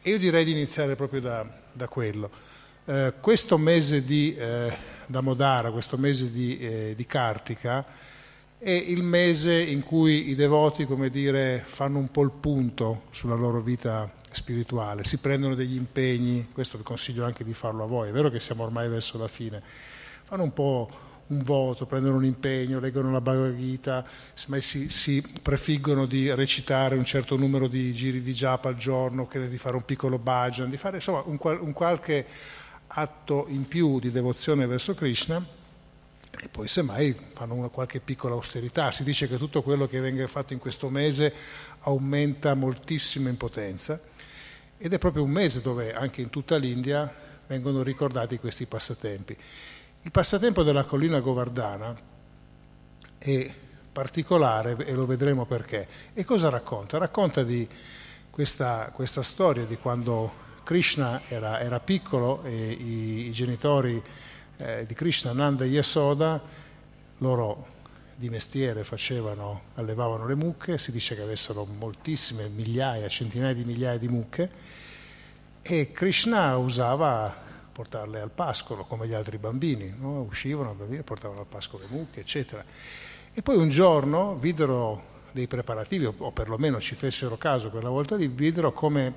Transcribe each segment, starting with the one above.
E io direi di iniziare proprio da, da quello. Eh, questo mese di eh, Damodara, questo mese di, eh, di Kartika, è il mese in cui i devoti, come dire, fanno un po' il punto sulla loro vita spirituale, si prendono degli impegni, questo vi consiglio anche di farlo a voi, è vero che siamo ormai verso la fine, fanno un po' un voto, prendono un impegno, leggono la Bhagavad Gita, si, si prefiggono di recitare un certo numero di giri di japa al giorno, di fare un piccolo bhajan, di fare insomma un, un qualche atto in più di devozione verso Krishna e poi semmai fanno una qualche piccola austerità. Si dice che tutto quello che venga fatto in questo mese aumenta moltissimo in potenza ed è proprio un mese dove anche in tutta l'India vengono ricordati questi passatempi. Il passatempo della collina Govardhana è particolare e lo vedremo perché. E cosa racconta? Racconta di questa, questa storia di quando Krishna era, era piccolo e i, i genitori eh, di Krishna, Nanda e Yasoda, loro di mestiere facevano, allevavano le mucche, si dice che avessero moltissime, migliaia, centinaia di migliaia di mucche e Krishna usava portarle al pascolo come gli altri bambini, no? uscivano bambini, portavano al pascolo le mucche, eccetera. E poi un giorno videro dei preparativi, o perlomeno ci fecero caso quella volta lì, videro come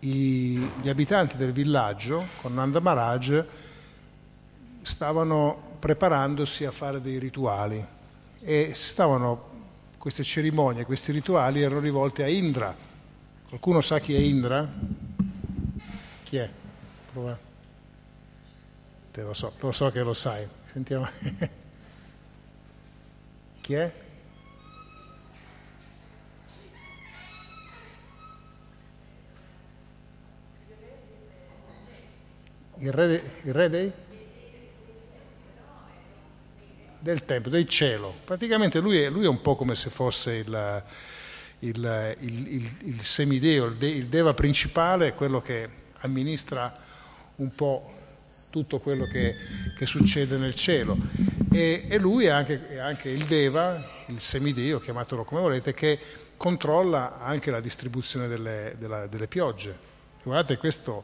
i, gli abitanti del villaggio con Nanda Maharaj stavano preparandosi a fare dei rituali e stavano, queste cerimonie, questi rituali erano rivolti a Indra. Qualcuno sa chi è Indra? Chi è? Prova. Te lo so, lo so che lo sai. Sentiamo. chi è? Il re, il re dei? del tempio, del cielo. Praticamente lui è, lui è un po' come se fosse il, il, il, il semideo, il, de, il deva principale, quello che amministra un po' tutto quello che, che succede nel cielo. E, e lui è anche, è anche, il deva, il semideo, chiamatelo come volete, che controlla anche la distribuzione delle, della, delle piogge. Guardate, questo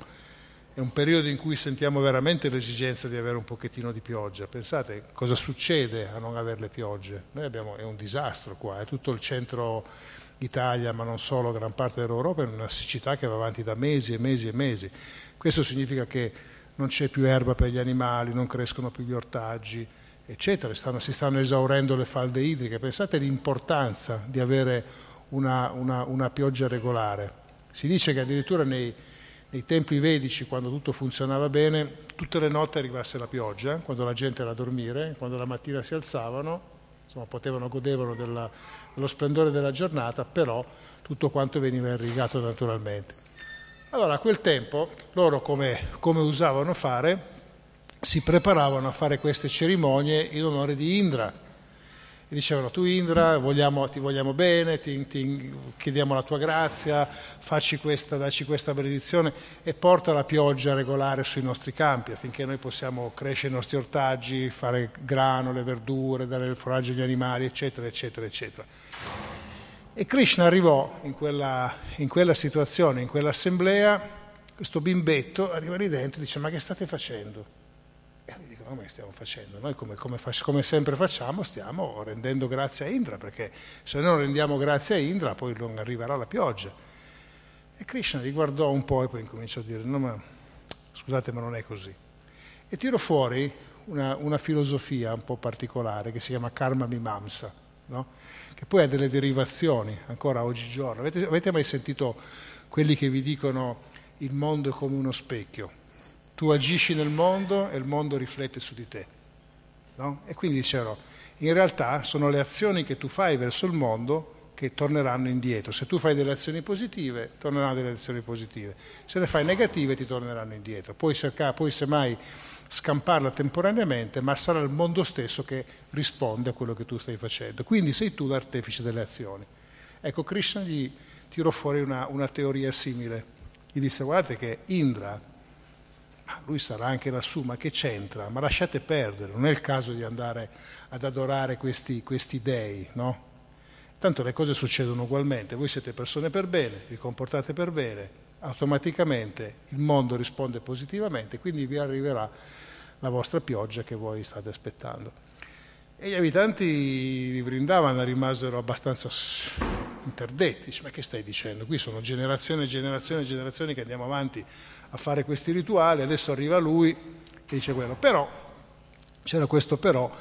è un periodo in cui sentiamo veramente l'esigenza di avere un pochettino di pioggia. Pensate cosa succede a non avere le piogge. Abbiamo, è un disastro qua, è tutto il centro Italia, ma non solo, gran parte dell'Europa, è una siccità che va avanti da mesi e mesi e mesi. Questo significa che non c'è più erba per gli animali, non crescono più gli ortaggi, eccetera, stanno, si stanno esaurendo le falde idriche. Pensate all'importanza di avere una, una, una pioggia regolare. Si dice che addirittura nei nei tempi vedici, quando tutto funzionava bene, tutte le notti arrivasse la pioggia, quando la gente era a dormire, quando la mattina si alzavano, insomma, potevano, godevano della, dello splendore della giornata, però tutto quanto veniva irrigato naturalmente. Allora a quel tempo loro come, come usavano fare, si preparavano a fare queste cerimonie in onore di Indra, e dicevano tu Indra vogliamo, ti vogliamo bene, ti, ti, chiediamo la tua grazia, facci questa, dacci questa benedizione e porta la pioggia regolare sui nostri campi affinché noi possiamo crescere i nostri ortaggi, fare grano, le verdure, dare il foraggio agli animali, eccetera, eccetera, eccetera. E Krishna arrivò in quella, in quella situazione, in quell'assemblea, questo bimbetto arriva lì dentro e dice ma che state facendo? come stiamo facendo? Noi come, come, come, sempre facciamo stiamo rendendo grazie a Indra, perché se noi non rendiamo grazie a Indra poi non arriverà la pioggia. E Krishna li guardò un po' e poi incominciò a dire, no ma scusate ma non è così. E tiro fuori una, una filosofia un po' particolare che si chiama Karma Mimamsa, no? Che poi ha delle derivazioni ancora oggigiorno. Avete, avete mai sentito quelli che vi dicono il mondo è come uno specchio? tu agisci nel mondo e il mondo riflette su di te. No? E quindi dicevano, in realtà sono le azioni che tu fai verso il mondo che torneranno indietro. Se tu fai delle azioni positive, torneranno delle azioni positive. Se le fai negative, ti torneranno indietro. Puoi, cercare, puoi semmai scamparla temporaneamente, ma sarà il mondo stesso che risponde a quello che tu stai facendo. Quindi sei tu l'artefice delle azioni. Ecco, Krishna gli tirò fuori una, una teoria simile. Gli disse, guardate che Indra lui sarà anche lassù, ma che c'entra? Ma lasciate perdere, non è il caso di andare ad adorare questi, questi dei, no? Tanto le cose succedono ugualmente, voi siete persone per bene, vi comportate per bene, automaticamente il mondo risponde positivamente, quindi vi arriverà la vostra pioggia che voi state aspettando. E gli abitanti di Vrindavan rimasero abbastanza interdetti, ma che stai dicendo? Qui sono generazioni e generazioni e generazioni che andiamo avanti a fare questi rituali, adesso arriva lui e dice quello. Però, c'era questo però,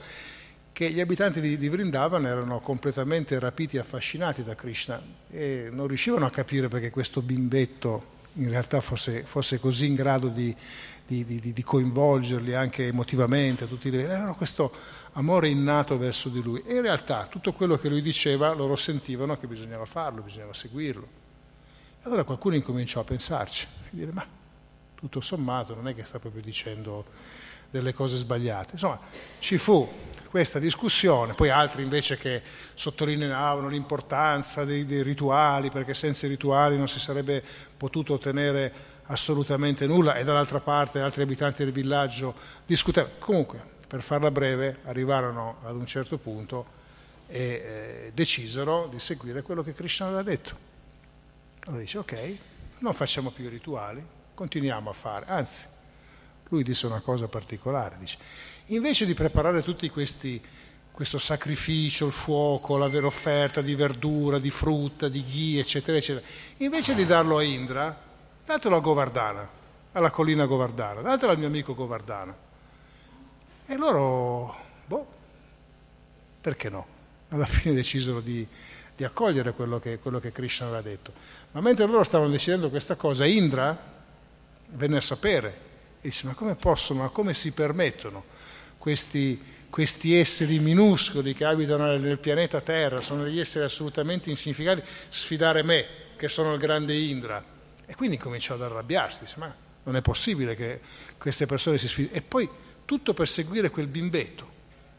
che gli abitanti di, di Vrindavan erano completamente rapiti e affascinati da Krishna e non riuscivano a capire perché questo bimbetto in realtà fosse, fosse così in grado di, di, di, coinvolgerli anche emotivamente a tutti i livelli, avevano questo amore innato verso di lui e in realtà tutto quello che lui diceva loro sentivano che bisognava farlo, bisognava seguirlo. E allora qualcuno incominciò a pensarci e dire ma tutto sommato non è che sta proprio dicendo delle cose sbagliate. Insomma, ci fu questa discussione, poi altri invece che sottolineavano l'importanza dei, dei rituali, perché senza i rituali non si sarebbe potuto ottenere assolutamente nulla, e dall'altra parte altri abitanti del villaggio discutevano. Comunque, per farla breve, arrivarono ad un certo punto e eh, decisero di seguire quello che Krishna aveva detto. Allora dice, ok, non facciamo più i rituali, continuiamo a fare, anzi, lui disse una cosa particolare, dice, invece di preparare tutti questi, questo sacrificio, il fuoco, la vera offerta di verdura, di frutta, di ghee, eccetera, eccetera, invece di darlo a Indra, datelo a Govardhana, alla collina Govardhana, datelo al mio amico Govardhana. E loro, boh, perché no? Alla fine decisero di, di accogliere quello che, quello che Krishna aveva detto. Ma mentre loro stavano decidendo questa cosa, Indra venne a sapere e disse, ma come possono, ma come si permettono questi, questi esseri minuscoli che abitano nel pianeta Terra, sono degli esseri assolutamente insignificanti, sfidare me, che sono il grande Indra. E quindi cominciò ad arrabbiarsi, disse, ma non è possibile che queste persone si sfidino. E poi tutto per seguire quel bimbetto.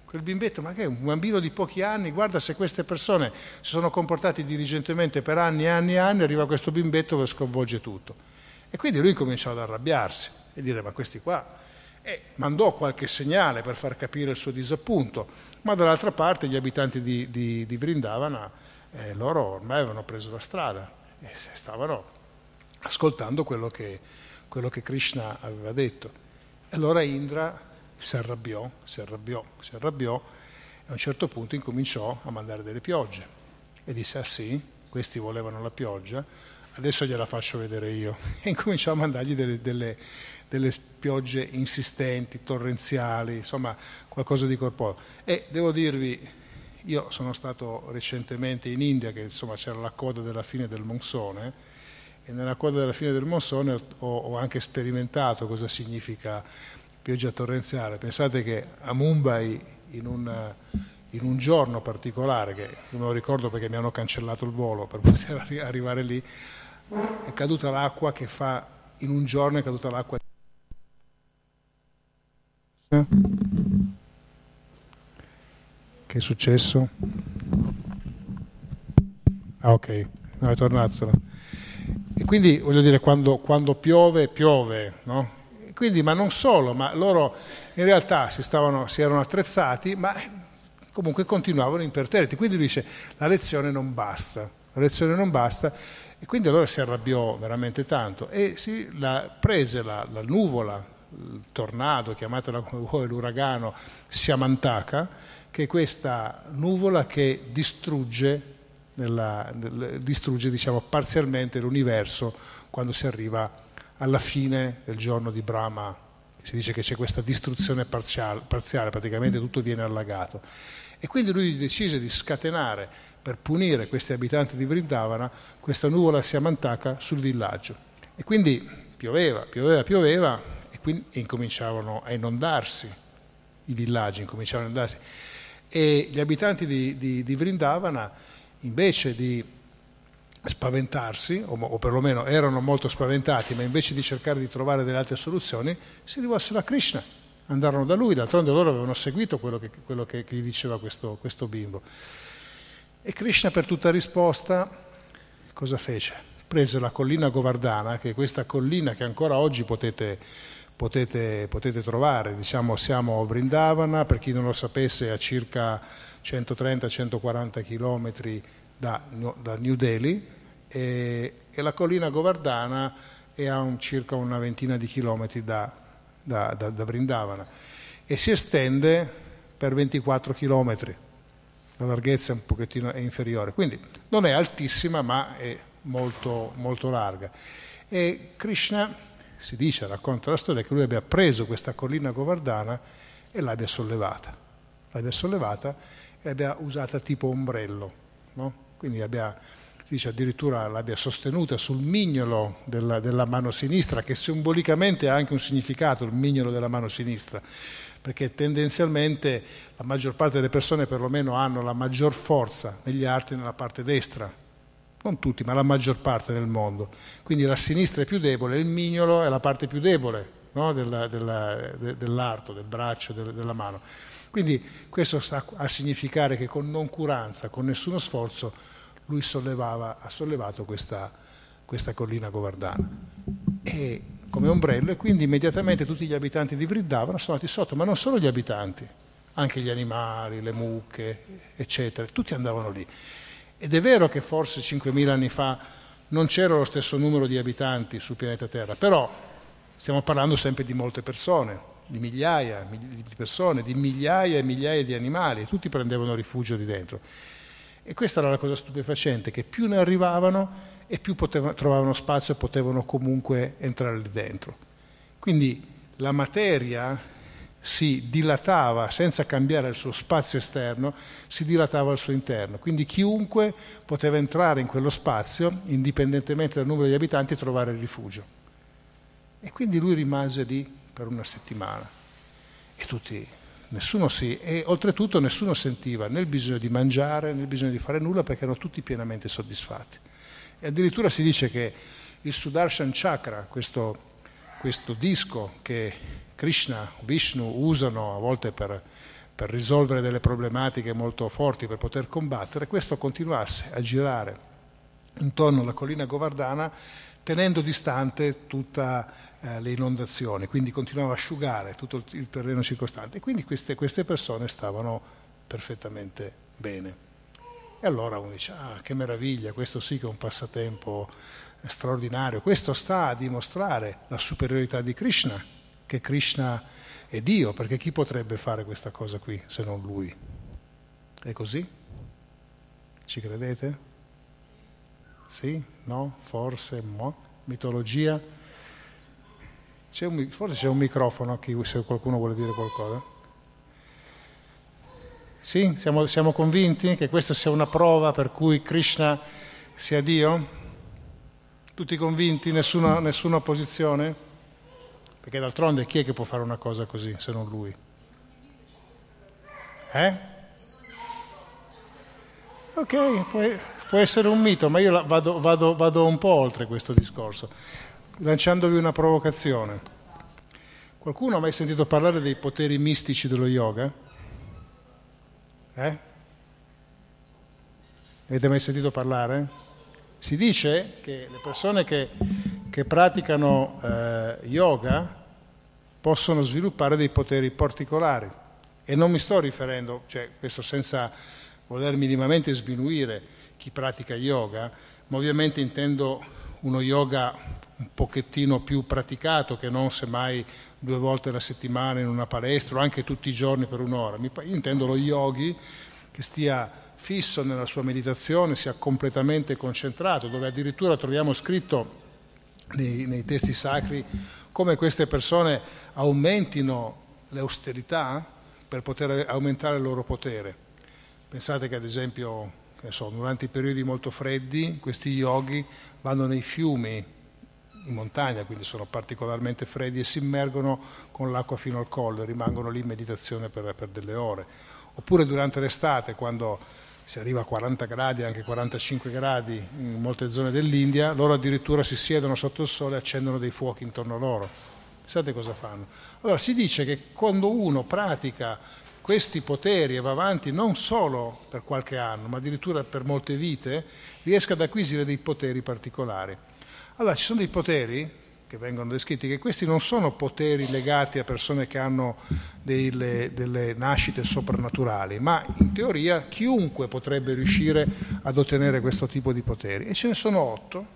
Quel bimbetto, ma che è un bambino di pochi anni, guarda se queste persone si sono comportati diligentemente per anni e anni e anni, arriva questo bimbetto che sconvolge tutto. E quindi lui cominciò ad arrabbiarsi e dire, ma questi qua e mandò qualche segnale per far capire il suo disappunto, ma dall'altra parte gli abitanti di, di, di Vrindavana, eh, loro ormai avevano preso la strada e stavano ascoltando quello che, quello che Krishna aveva detto. Allora Indra si arrabbiò, si arrabbiò, si arrabbiò e a un certo punto incominciò a mandare delle piogge e disse, ah sì, questi volevano la pioggia, adesso gliela faccio vedere io. E incominciò a mandargli delle, delle delle piogge insistenti, torrenziali, insomma qualcosa di corporeo. E devo dirvi, io sono stato recentemente in India, che insomma c'era la coda della fine del monsone, e nella coda della fine del monsone ho, ho anche sperimentato cosa significa pioggia torrenziale. Pensate che a Mumbai, in un, in un giorno particolare, che non lo ricordo perché mi hanno cancellato il volo per poter arrivare lì, è caduta l'acqua che fa, in un giorno è caduta l'acqua che è successo? Ah ok, no, è tornato. E quindi voglio dire, quando, quando piove, piove, no? Quindi, ma non solo, ma loro in realtà si, stavano, si erano attrezzati, ma comunque continuavano imperterriti. Quindi lui dice, la lezione non basta, la lezione non basta, e quindi allora si arrabbiò veramente tanto e si la, prese la, la nuvola il tornado, chiamatela come vuoi, l'uragano Siamantaka, che è questa nuvola che distrugge, nella, distrugge diciamo, parzialmente l'universo quando si arriva alla fine del giorno di Brahma. Si dice che c'è questa distruzione parziale, parziale, praticamente tutto viene allagato. E quindi lui decise di scatenare per punire questi abitanti di Vrindavana questa nuvola Siamantaka sul villaggio. E quindi pioveva, pioveva, pioveva, quindi incominciavano a inondarsi, i villaggi incominciavano a inondarsi. E gli abitanti di, di, di Vrindavana, invece di spaventarsi, o, o, perlomeno erano molto spaventati, ma invece di cercare di trovare delle altre soluzioni, si rivolsero a Krishna, andarono da lui, d'altronde loro avevano seguito quello che, quello che, che gli diceva questo, questo bimbo. E Krishna per tutta risposta cosa fece? Prese la collina Govardhana, che è questa collina che ancora oggi potete potete, potete trovare. Diciamo, siamo a Vrindavana, per chi non lo sapesse, a circa 130-140 km da, da, New Delhi e, e la collina Govardhana è a un, circa una ventina di chilometri da, da, da, da Vrindavana e si estende per 24 chilometri, la larghezza un pochettino è inferiore, quindi non è altissima ma è molto, molto larga. E Krishna, si dice, racconta la storia, che lui abbia preso questa collina Govardhana e l'abbia sollevata, l'abbia sollevata e l'abbia usata tipo ombrello, no? quindi abbia si dice addirittura l'abbia sostenuta sul mignolo della, della, mano sinistra, che simbolicamente ha anche un significato, il mignolo della mano sinistra, perché tendenzialmente la maggior parte delle persone perlomeno hanno la maggior forza negli arti nella parte destra, non tutti, ma la maggior parte nel mondo. Quindi la sinistra è più debole, il mignolo è la parte più debole no? della, della, de, dell'arto, del braccio, de, della mano. Quindi questo sta a significare che con noncuranza, con nessuno sforzo, lui sollevava, ha sollevato questa, questa collina govardana e, come ombrello e quindi immediatamente tutti gli abitanti di Vrindavan sono andati sotto, ma non solo gli abitanti, anche gli animali, le mucche, eccetera, tutti andavano lì. Ed è vero che forse 5.000 anni fa non c'era lo stesso numero di abitanti sul pianeta Terra, però stiamo parlando sempre di molte persone, di migliaia di persone, di migliaia e migliaia di animali, tutti prendevano rifugio di dentro. E questa era la cosa stupefacente, che più ne arrivavano e più potevano, trovavano spazio e potevano comunque entrare lì dentro. Quindi la materia si dilatava senza cambiare il suo spazio esterno, si dilatava al suo interno. Quindi chiunque poteva entrare in quello spazio, indipendentemente dal numero di abitanti, e trovare rifugio. E quindi lui rimase lì per una settimana. E tutti nessuno si, e oltretutto nessuno sentiva né il bisogno di mangiare né il bisogno di fare nulla perché erano tutti pienamente soddisfatti. E addirittura si dice che il Sudarshan Chakra, questo, questo disco che Krishna, Vishnu usano a volte per, per risolvere delle problematiche molto forti, per poter combattere, questo continuasse a girare intorno alla collina Govardhana tenendo distante tutta eh, le inondazioni, quindi continuava a asciugare tutto il terreno circostante e quindi queste, queste persone stavano perfettamente bene. E allora uno dice, ah che meraviglia, questo sì che è un passatempo straordinario, questo sta a dimostrare la superiorità di Krishna, che Krishna è Dio, perché chi potrebbe fare questa cosa qui se non lui? È così? Ci credete? Sì? No? Forse? Mo? Mitologia? C'è un, forse c'è un microfono qui se qualcuno vuole dire qualcosa. Sì? Siamo, siamo convinti che questa sia una prova per cui Krishna sia Dio? Tutti convinti? Nessuna, nessuna opposizione? Perché d'altronde chi è che può fare una cosa così se non lui? Eh? Ok, può, può essere un mito, ma io vado, vado, vado un po' oltre questo discorso lanciandovi una provocazione. Qualcuno ha mai sentito parlare dei poteri mistici dello yoga? Eh? Avete mai sentito parlare? Si dice che le persone che, che praticano eh, yoga possono sviluppare dei poteri particolari e non mi sto riferendo, cioè questo senza voler minimamente sminuire chi pratica yoga, ma ovviamente intendo uno yoga un pochettino più praticato che non semmai due volte alla settimana in una palestra o anche tutti i giorni per un'ora. Io intendo lo yogi che stia fisso nella sua meditazione, sia completamente concentrato, dove addirittura troviamo scritto nei, nei testi sacri come queste persone aumentino l'austerità per poter aumentare il loro potere. Pensate che ad esempio so, durante i periodi molto freddi questi yogi vanno nei fiumi in montagna, quindi sono particolarmente freddi e si immergono con l'acqua fino al collo e rimangono lì in meditazione per, per delle ore. Oppure durante l'estate, quando si arriva a 40 gradi, anche 45 gradi in molte zone dell'India, loro addirittura si siedono sotto il sole e accendono dei fuochi intorno a loro. Pensate cosa fanno? Allora si dice che quando uno pratica questi poteri e va avanti non solo per qualche anno, ma addirittura per molte vite, riesca ad acquisire dei poteri particolari. Allora ci sono dei poteri che vengono descritti, che questi non sono poteri legati a persone che hanno delle, delle, nascite soprannaturali, ma in teoria chiunque potrebbe riuscire ad ottenere questo tipo di poteri. E ce ne sono otto,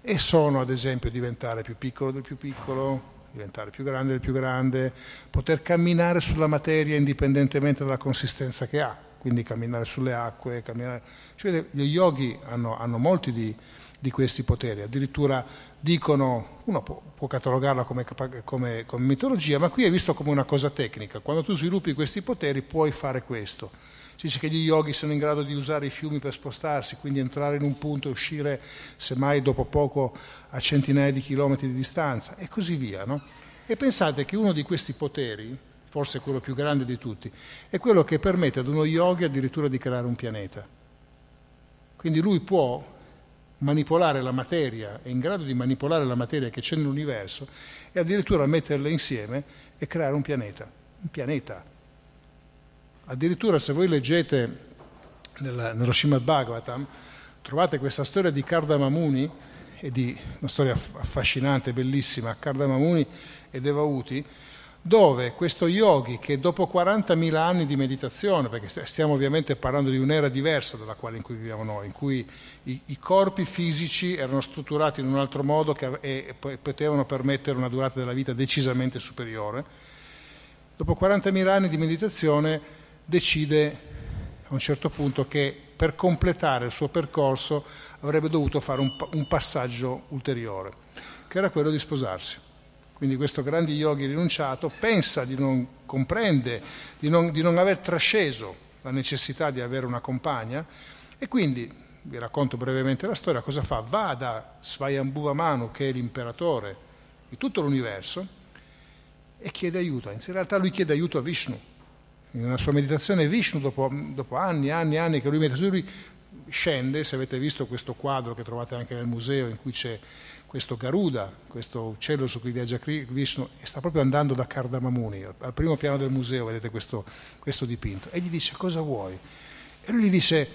e sono ad esempio diventare più piccolo del più piccolo, diventare più grande del più grande, poter camminare sulla materia indipendentemente dalla consistenza che ha, quindi camminare sulle acque, camminare... Cioè, gli yogi hanno, hanno molti di, di questi poteri, addirittura dicono, uno può, può catalogarla come, come, come, mitologia, ma qui è visto come una cosa tecnica, quando tu sviluppi questi poteri puoi fare questo. Si dice che gli yogi sono in grado di usare i fiumi per spostarsi, quindi entrare in un punto e uscire semmai dopo poco a centinaia di chilometri di distanza e così via. No? E pensate che uno di questi poteri, forse quello più grande di tutti, è quello che permette ad uno yogi addirittura di creare un pianeta. Quindi lui può manipolare la materia, è in grado di manipolare la materia che c'è nell'universo e addirittura metterla insieme e creare un pianeta. Un pianeta. Addirittura se voi leggete nella, nello Srimad Bhagavatam, trovate questa storia di Kardamamuni, una storia affascinante, bellissima, Kardamamuni e Devahuti, dove questo yogi che dopo 40.000 anni di meditazione, perché stiamo ovviamente parlando di un'era diversa dalla quale in cui viviamo noi, in cui i, i corpi fisici erano strutturati in un altro modo che, e potevano permettere una durata della vita decisamente superiore, dopo 40.000 anni di meditazione decide a un certo punto che per completare il suo percorso avrebbe dovuto fare un, un passaggio ulteriore, che era quello di sposarsi quindi questo grande yogi rinunciato, pensa di non comprende, di non, di non aver trasceso la necessità di avere una compagna e quindi, vi racconto brevemente la storia, cosa fa? Va da Svayambhuva Manu, che è l'imperatore di tutto l'universo, e chiede aiuto. In realtà lui chiede aiuto a Vishnu. In una sua meditazione Vishnu, dopo, dopo anni e anni e anni che lui medita su lui, scende, se avete visto questo quadro che trovate anche nel museo in cui c'è questo Garuda, questo uccello su cui viaggia Vishnu, sta proprio andando da Kardamamuni, al primo piano del museo vedete questo, questo dipinto, e gli dice cosa vuoi? E lui gli dice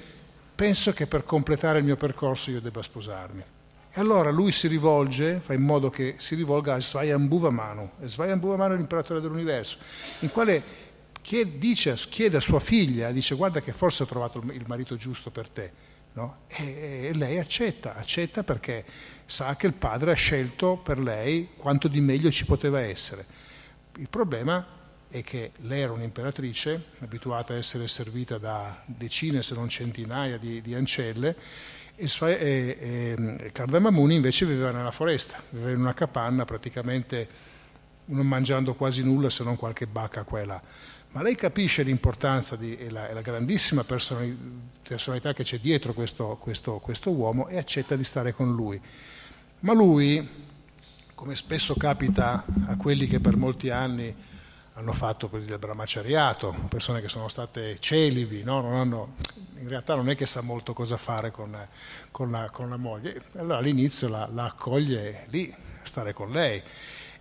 penso che per completare il mio percorso io debba sposarmi. E allora lui si rivolge, fa in modo che si rivolga a Svayambhuva Manu, e Svayambhuva Manu è l'imperatore dell'universo, in quale chiede, dice, chiede a sua figlia, dice guarda che forse ho trovato il marito giusto per te. No? E, e lei accetta, accetta perché sa che il padre ha scelto per lei quanto di meglio ci poteva essere. Il problema è che lei era un'imperatrice, abituata a essere servita da decine se non centinaia di, di ancelle, e, e, e Cardamamuni invece viveva nella foresta, viveva in una capanna praticamente non mangiando quasi nulla se non qualche bacca qua e là ma lei capisce l'importanza e, la, la grandissima personalità che c'è dietro questo, questo, questo uomo e accetta di stare con lui. Ma lui, come spesso capita a quelli che per molti anni hanno fatto quelli del brahmacariato, persone che sono state celibi, no? hanno, in realtà non è che sa molto cosa fare con, con, la, con la, moglie. Allora all'inizio la, la, accoglie lì, stare con lei.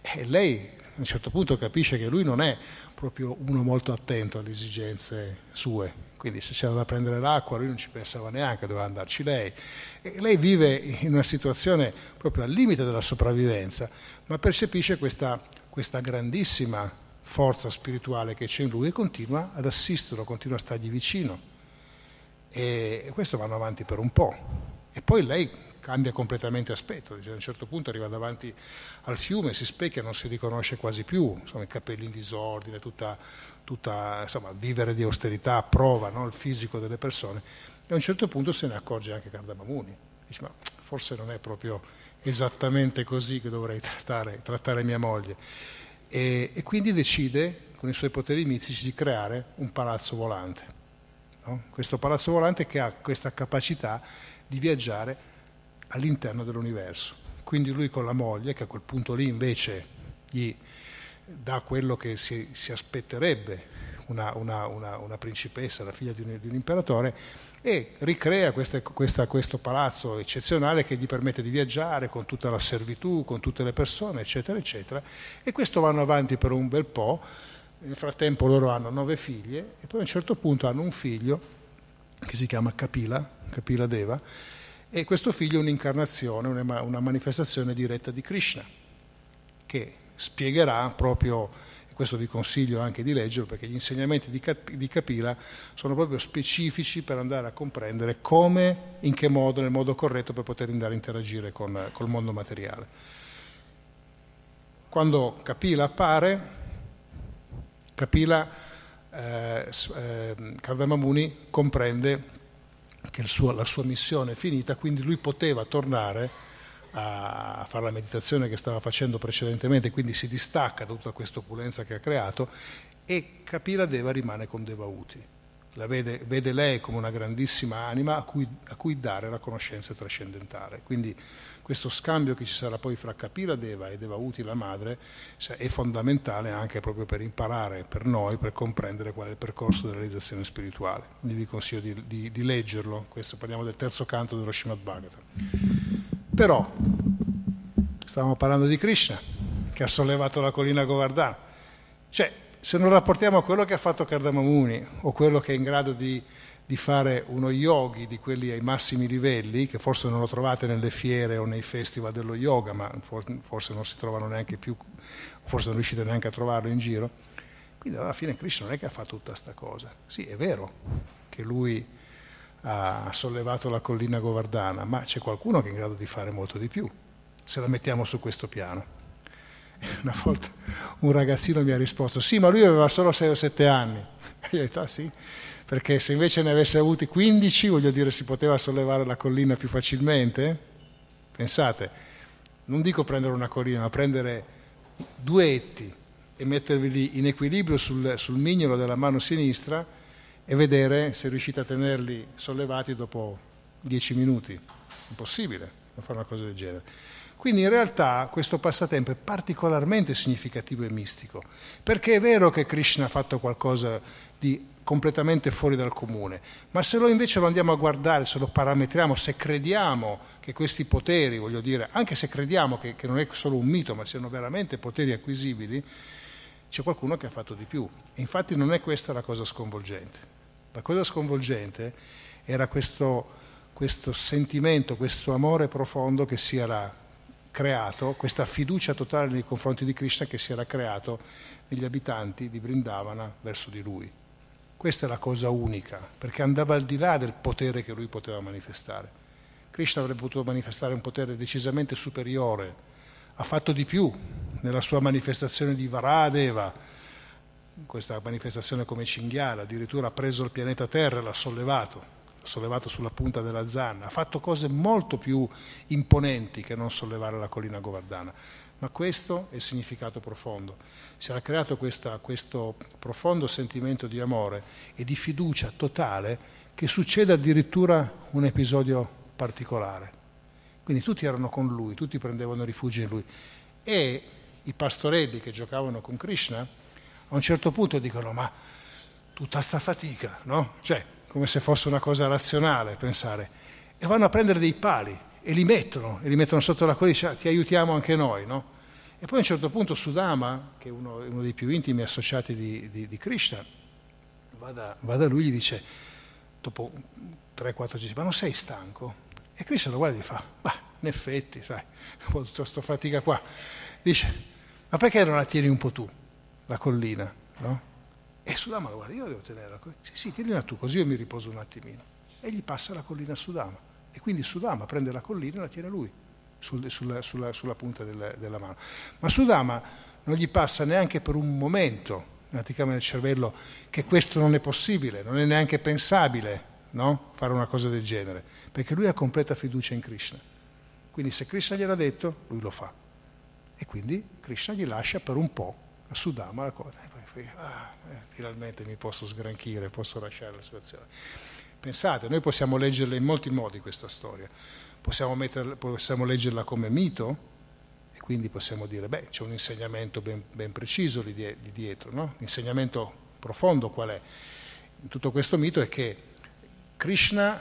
E lei a un certo punto capisce che lui non è proprio uno molto attento alle esigenze sue, quindi se c'era da prendere l'acqua lui non ci pensava neanche, doveva andarci lei. E lei vive in una situazione proprio al limite della sopravvivenza, ma percepisce questa, questa grandissima forza spirituale che c'è in lui e continua ad assisterlo, continua a stargli vicino. E questo vanno avanti per un po'. E poi lei cambia completamente aspetto, a un certo punto arriva davanti al fiume, si specchia, non si riconosce quasi più, insomma, i capelli in disordine, tutta, tutta insomma, vivere di austerità prova no, il fisico delle persone e a un certo punto se ne accorge anche Cardamamuni, dice ma forse non è proprio esattamente così che dovrei trattare, trattare mia moglie e, e, quindi decide con i suoi poteri mistici di creare un palazzo volante. No? Questo palazzo volante che ha questa capacità di viaggiare all'interno dell'universo. Quindi lui con la moglie, che a quel punto lì invece gli dà quello che si, si aspetterebbe una, una, una, una, principessa, la figlia di un, di un imperatore, e ricrea queste, questa, questo palazzo eccezionale che gli permette di viaggiare con tutta la servitù, con tutte le persone, eccetera, eccetera. E questo vanno avanti per un bel po'. Nel frattempo loro hanno nove figlie e poi a un certo punto hanno un figlio che si chiama Kapila, Kapila Deva, e questo figlio è un'incarnazione, una manifestazione diretta di Krishna. che spiegherà proprio, e questo vi consiglio anche di leggerlo, perché gli insegnamenti di, di Capila sono proprio specifici per andare a comprendere come, in che modo, nel modo corretto per poter andare a interagire con col mondo materiale. Quando Capila appare, Capila, eh, eh, Cardamamuni comprende che suo, la sua missione è finita, quindi lui poteva tornare a fare la meditazione che stava facendo precedentemente, quindi si distacca da tutta questa opulenza che ha creato e Kapila Deva rimane con Devauti. La vede, vede, lei come una grandissima anima a cui, a cui, dare la conoscenza trascendentale. Quindi questo scambio che ci sarà poi fra Kapila Deva e Devauti, la madre, è fondamentale anche proprio per imparare per noi, per comprendere qual è il percorso della realizzazione spirituale. Quindi vi consiglio di, di, di leggerlo. Questo parliamo del terzo canto dello Srimad Bhagavatam. Però stavamo parlando di Krishna, che ha sollevato la collina Govardhana. Cioè, se non rapportiamo a quello che ha fatto Kardamamuni o quello che è in grado di, di, fare uno yogi di quelli ai massimi livelli, che forse non lo trovate nelle fiere o nei festival dello yoga, ma forse non si trovano neanche più, forse non riuscite neanche a trovarlo in giro. Quindi alla fine Krishna non è che ha fatto tutta questa cosa. Sì, è vero che lui ha sollevato la collina Govardana, ma c'è qualcuno che è in grado di fare molto di più, se la mettiamo su questo piano. Una volta un ragazzino mi ha risposto, sì, ma lui aveva solo 6 o 7 anni. E io ho detto, ah sì, perché se invece ne avesse avuti 15, voglio dire, si poteva sollevare la collina più facilmente? Pensate, non dico prendere una collina, ma prendere due etti e metterli in equilibrio sul, sul mignolo della mano sinistra e vedere se riuscite a tenerli sollevati dopo dieci minuti. Impossibile fare una cosa del genere. Quindi in realtà questo passatempo è particolarmente significativo e mistico, perché è vero che Krishna ha fatto qualcosa di completamente fuori dal comune, ma se lo invece lo andiamo a guardare, se lo parametriamo, se crediamo che questi poteri, voglio dire, anche se crediamo che, che non è solo un mito, ma siano veramente poteri acquisibili, c'è qualcuno che ha fatto di più. E infatti non è questa la cosa sconvolgente. La cosa sconvolgente era questo, questo sentimento, questo amore profondo che si era creato, questa fiducia totale nei confronti di Krishna che si era creato negli abitanti di Vrindavana verso di lui. Questa è la cosa unica, perché andava al di là del potere che lui poteva manifestare. Krishna avrebbe potuto manifestare un potere decisamente superiore, ha fatto di più nella sua manifestazione di Varadeva, questa manifestazione come cinghiale, addirittura ha preso il pianeta Terra e l'ha sollevato, l'ha sollevato sulla punta della zanna, ha fatto cose molto più imponenti che non sollevare la collina Govardana. Ma questo è il significato profondo. Si era creato questa, questo profondo sentimento di amore e di fiducia totale che succede addirittura un episodio particolare. Quindi tutti erano con lui, tutti prendevano rifugio in lui. E i pastorelli che giocavano con Krishna, a un certo punto dicono ma tutta sta fatica, no? Cioè, come se fosse una cosa razionale pensare. E vanno a prendere dei pali e li mettono, e li mettono sotto la colina e ti aiutiamo anche noi, no? E poi a un certo punto Sudama, che è uno, uno dei più intimi associati di, di, di Krishna, va da, va da lui e gli dice, dopo 3-4 giorni, ma non sei stanco? E Krishna lo guarda e gli fa, ma in effetti, sai, ho tutta fatica qua. Dice, ma perché non la tieni un po' tu? la collina, no? E Sudama lo guarda, io devo tenerla. Sì, sì, tienila tu, così io mi riposo un attimino. E gli passa la collina a Sudama. E quindi Sudama prende la collina e la tiene lui, sul, sulla, sulla, sulla, punta del, della mano. Ma Sudama non gli passa neanche per un momento nel cervello che questo non è possibile, non è neanche pensabile no? fare una cosa del genere, perché lui ha completa fiducia in Krishna. Quindi se Krishna gliel'ha detto, lui lo fa. E quindi Krishna gli lascia per un po' a Sudama la cosa. Ah, eh, finalmente mi posso sgranchire, posso lasciare la situazione. Pensate, noi possiamo leggerla in molti modi questa storia. Possiamo, metterla, possiamo leggerla come mito, e quindi possiamo dire, beh, c'è un insegnamento ben, ben preciso lì, di, dietro, no? L'insegnamento profondo qual è? In tutto questo mito è che Krishna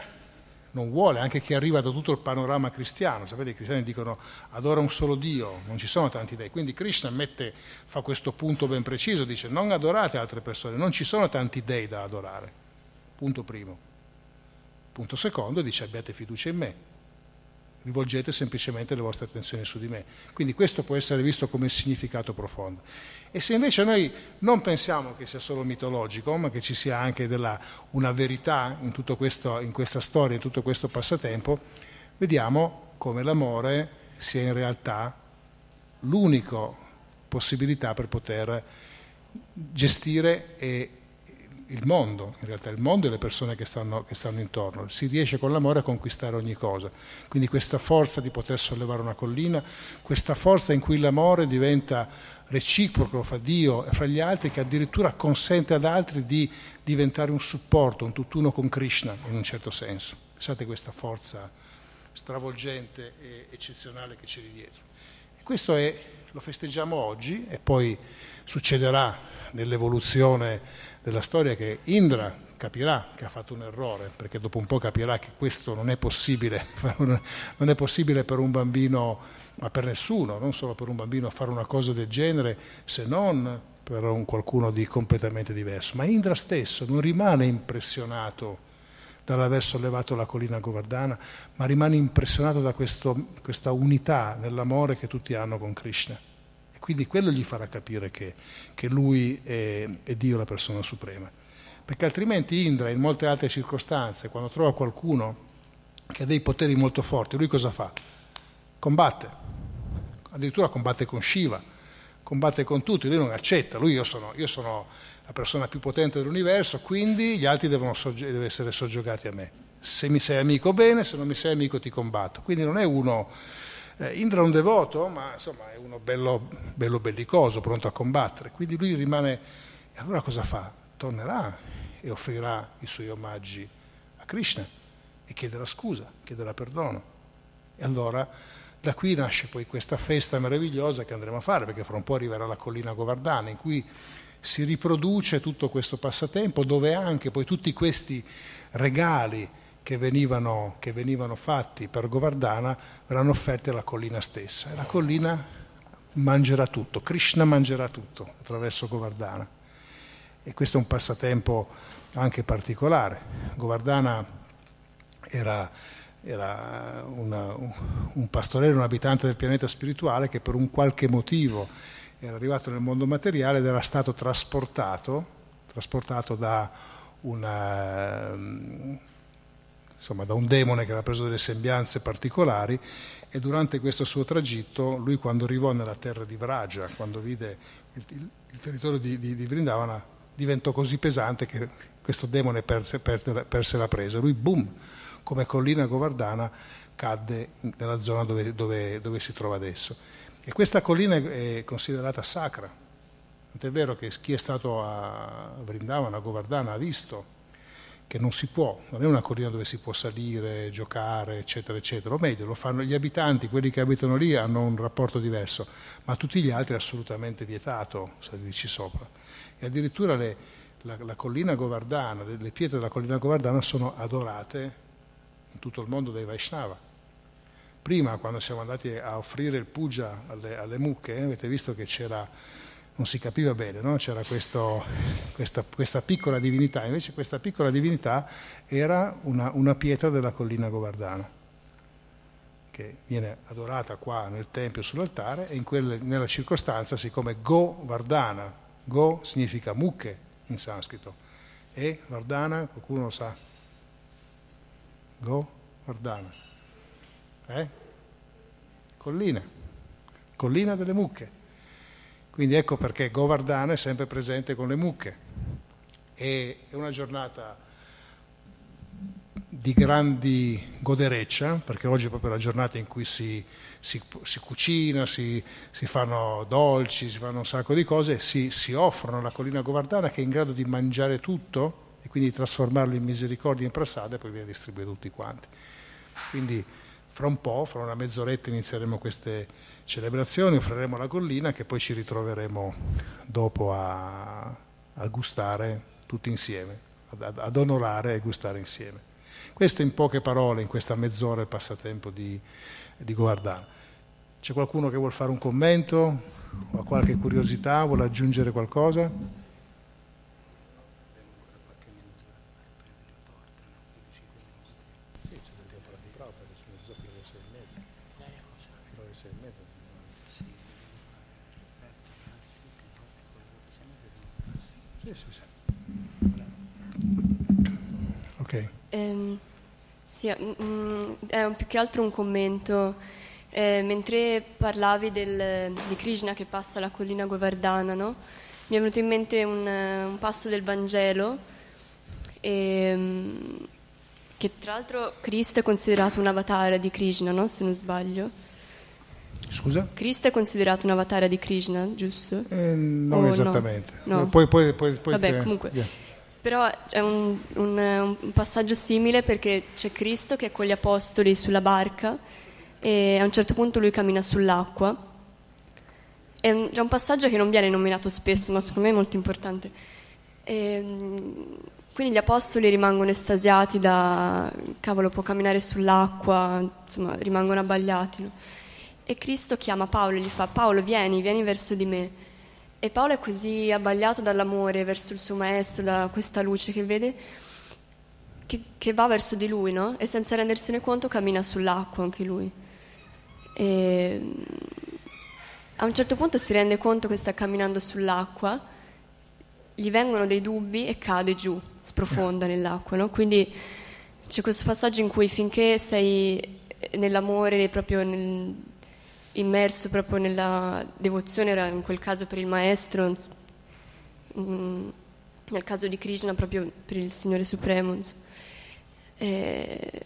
non vuole, anche chi arriva da tutto il panorama cristiano, sapete i cristiani dicono adora un solo Dio, non ci sono tanti dei, quindi Krishna mette, fa questo punto ben preciso, dice non adorate altre persone, non ci sono tanti dei da adorare, punto primo. Punto secondo dice abbiate fiducia in me, rivolgete semplicemente le vostre attenzioni su di me. Quindi questo può essere visto come significato profondo. E se invece noi non pensiamo che sia solo mitologico, ma che ci sia anche della, una verità in, questo, in questa storia, in tutto questo passatempo, vediamo come l'amore sia in realtà l'unica possibilità per poter gestire e il mondo, in realtà il mondo e le persone che stanno, che stanno, intorno. Si riesce con l'amore a conquistare ogni cosa. Quindi questa forza di poter sollevare una collina, questa forza in cui l'amore diventa reciproco fra Dio e fra gli altri, che addirittura consente ad altri di diventare un supporto, un tutt'uno con Krishna in un certo senso. Pensate questa forza stravolgente e eccezionale che c'è lì dietro. E questo è, lo festeggiamo oggi e poi succederà nell'evoluzione della storia che Indra capirà che ha fatto un errore, perché dopo un po' capirà che questo non è possibile, non è possibile per un bambino, ma per nessuno, non solo per un bambino, fare una cosa del genere, se non per un qualcuno di completamente diverso. Ma Indra stesso non rimane impressionato dall'aver sollevato la collina Govardhana, ma rimane impressionato da questo, questa unità nell'amore che tutti hanno con Krishna. Quindi quello gli farà capire che, che lui è, è Dio la persona suprema. Perché altrimenti Indra, in molte altre circostanze, quando trova qualcuno che ha dei poteri molto forti, lui cosa fa? Combatte, addirittura combatte con Shiva, combatte con tutti, lui non accetta, lui io sono, io sono la persona più potente dell'universo, quindi gli altri devono, soggi- devono essere soggiogati a me. Se mi sei amico bene, se non mi sei amico ti combatto. Quindi non è uno eh, Indra è un devoto, ma insomma è uno bello, bello bellicoso, pronto a combattere. Quindi lui rimane... E allora cosa fa? Tornerà e offrirà i suoi omaggi a Krishna e chiederà scusa, chiederà perdono. E allora da qui nasce poi questa festa meravigliosa che andremo a fare, perché fra un po' arriverà la collina Govardhana, in cui si riproduce tutto questo passatempo, dove anche poi tutti questi regali che venivano, che venivano fatti per Govardhana verranno offerti alla collina stessa e la collina mangerà tutto, Krishna mangerà tutto attraverso Govardhana. E questo è un passatempo anche particolare. Govardhana era, era una, un pastorello, un abitante del pianeta spirituale che per un qualche motivo era arrivato nel mondo materiale ed era stato trasportato, trasportato da una insomma, da un demone che aveva preso delle sembianze particolari e durante questo suo tragitto lui quando arrivò nella terra di Vraja, quando vide il, il, il territorio di, di, di, Vrindavana, diventò così pesante che questo demone perse, perse, perse la presa. Lui, boom, come collina Govardhana, cadde nella zona dove, dove, dove si trova adesso. E questa collina è considerata sacra. Tant'è vero che chi è stato a Vrindavana, a Govardhana, ha visto che non si può, non è una collina dove si può salire, giocare, eccetera, eccetera, o meglio, lo fanno gli abitanti, quelli che abitano lì hanno un rapporto diverso, ma tutti gli altri è assolutamente vietato salirci sopra. E addirittura le, la, la, collina Govardhana, le, le, pietre della collina Govardhana sono adorate in tutto il mondo dai Vaishnava. Prima, quando siamo andati a offrire il puja alle, alle mucche, avete visto che c'era non si capiva bene, no? c'era questo, questa, questa, piccola divinità, invece questa piccola divinità era una, una, pietra della collina Govardhana, che viene adorata qua nel tempio sull'altare e quelle, nella circostanza, siccome Govardhana, Go significa mucche in sanscrito, e Vardhana, qualcuno lo sa? Go, Vardhana. Eh? Collina, collina delle mucche. Quindi ecco perché Govardhana è sempre presente con le mucche. È una giornata di grandi godereccia, perché oggi è proprio la giornata in cui si, si, si cucina, si, si, fanno dolci, si fanno un sacco di cose, si, si offrono alla collina Govardhana che è in grado di mangiare tutto e quindi trasformarlo in misericordia in prasada e poi viene distribuito a tutti quanti. Quindi fra un po', fra una mezz'oretta inizieremo queste celebrazioni, offriremo la collina che poi ci ritroveremo dopo a, a gustare tutti insieme, ad, ad, onorare e gustare insieme. Questo in poche parole, in questa mezz'ora il passatempo di, di Govardhana. C'è qualcuno che vuole fare un commento o ha qualche curiosità, vuole aggiungere qualcosa? Sì, sì, sì. Ehm, sì, mm, mm, è più che altro un commento. Eh, mentre parlavi del- di Krishna che passa la collina Govardhana, no? mi è venuto in mente un, eh, un passo del Vangelo ehm, che tra l'altro Cristo è considerato un avatar di Krishna, no? se non sbaglio. Scusa? Cristo è considerato un avatar di Krishna, giusto? Eh, non no. esattamente. No. Poi, poi, poi, poi Vabbè, comunque. via. Però c'è un, un- un passaggio simile perché c'è Cristo che è con gli apostoli sulla barca e a un certo punto lui cammina sull'acqua. È un, c'è un passaggio che non viene nominato spesso, ma secondo me è molto importante. Ehm, quindi gli apostoli rimangono estasiati da cavolo, può camminare sull'acqua, insomma, rimangono abbagliati. no? E Cristo chiama Paolo e gli fa: Paolo, vieni, vieni verso di me. E Paolo è così abbagliato dall'amore verso il suo maestro, da questa luce che vede, che, che va verso di lui, no? E senza rendersene conto cammina sull'acqua anche lui. E mm, a un certo punto si rende conto che sta camminando sull'acqua, gli vengono dei dubbi e cade giù, sprofonda nell'acqua, no? Quindi c'è questo passaggio in cui finché sei nell'amore, proprio nel- immerso proprio nella devozione, era in quel caso per il maestro, mm, nel caso di Krishna proprio per il Signore Supremo. E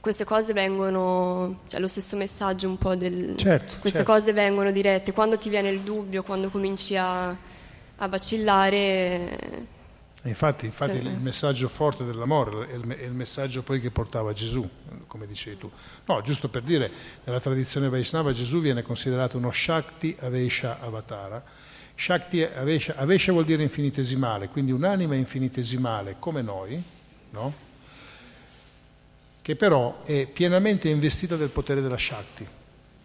queste cose vengono, cioè lo stesso messaggio un po' del... Certo, queste certo. cose vengono dirette, quando ti viene il dubbio, quando cominci a, a vacillare, Infatti, infatti Sì. il messaggio forte dell'amore è il, messaggio poi che portava Gesù, come dicevi tu. No, giusto per dire, nella tradizione Vaishnava Gesù viene considerato uno Shakti Avesha Avatara. Shakti Avesha, Avesha vuol dire infinitesimale, quindi un'anima infinitesimale come noi, no? che però è pienamente investita del potere della Shakti.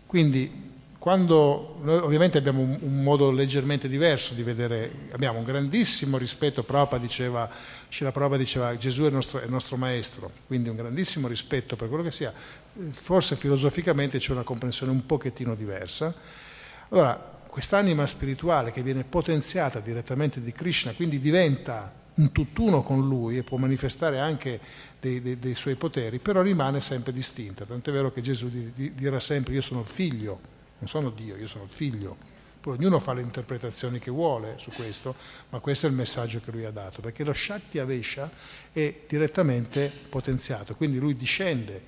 Quindi quando noi ovviamente abbiamo un, un modo leggermente diverso di vedere, abbiamo un grandissimo rispetto, Prabhupada diceva, Srila Prabhupada diceva Gesù è il, nostro, è il nostro maestro, quindi un grandissimo rispetto per quello che sia, forse filosoficamente c'è una comprensione un pochettino diversa. Allora, quest'anima spirituale che viene potenziata direttamente di Krishna, quindi diventa un tutt'uno con lui e può manifestare anche dei, dei- dei suoi poteri, però rimane sempre distinta. Tant'è vero che Gesù di- di- dirà sempre io sono figlio, non sono Dio, io sono il figlio. Poi ognuno fa le interpretazioni che vuole su questo, ma questo è il messaggio che lui ha dato, perché lo Shakti Avesha è direttamente potenziato, quindi lui discende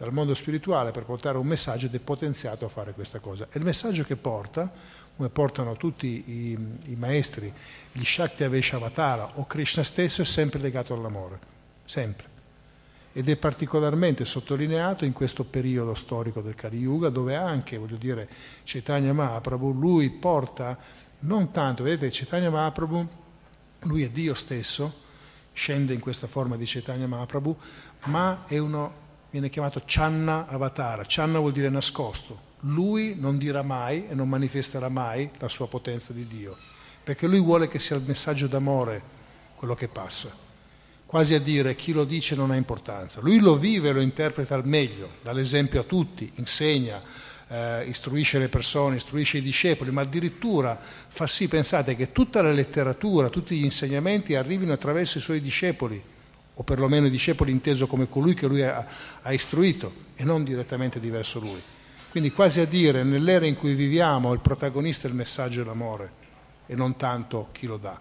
dal mondo spirituale per portare un messaggio ed è potenziato a fare questa cosa. E il messaggio che porta, come portano tutti i, i maestri, gli Shakti Avesha Avatara o Krishna stesso, è sempre legato all'amore, sempre. Ed è particolarmente sottolineato in questo periodo storico del Kali Yuga, dove anche, voglio dire, Chaitanya Mahaprabhu, lui porta non tanto, vedete, Chaitanya Mahaprabhu, lui è Dio stesso, scende in questa forma di Chaitanya Mahaprabhu, ma è uno, viene chiamato Channa Avatara. Channa vuol dire nascosto. Lui non dirà mai e non manifesterà mai la sua potenza di Dio, perché lui vuole che sia il messaggio d'amore quello che passa quasi a dire chi lo dice non ha importanza. Lui lo vive e lo interpreta al meglio, dà l'esempio a tutti, insegna, eh, istruisce le persone, istruisce i discepoli, ma addirittura fa sì, pensate, che tutta la letteratura, tutti gli insegnamenti arrivino attraverso i suoi discepoli, o perlomeno i discepoli inteso come colui che lui ha, ha istruito, e non direttamente diverso lui. Quindi quasi a dire, nell'era in cui viviamo, il protagonista è il messaggio dell'amore e non tanto chi lo dà.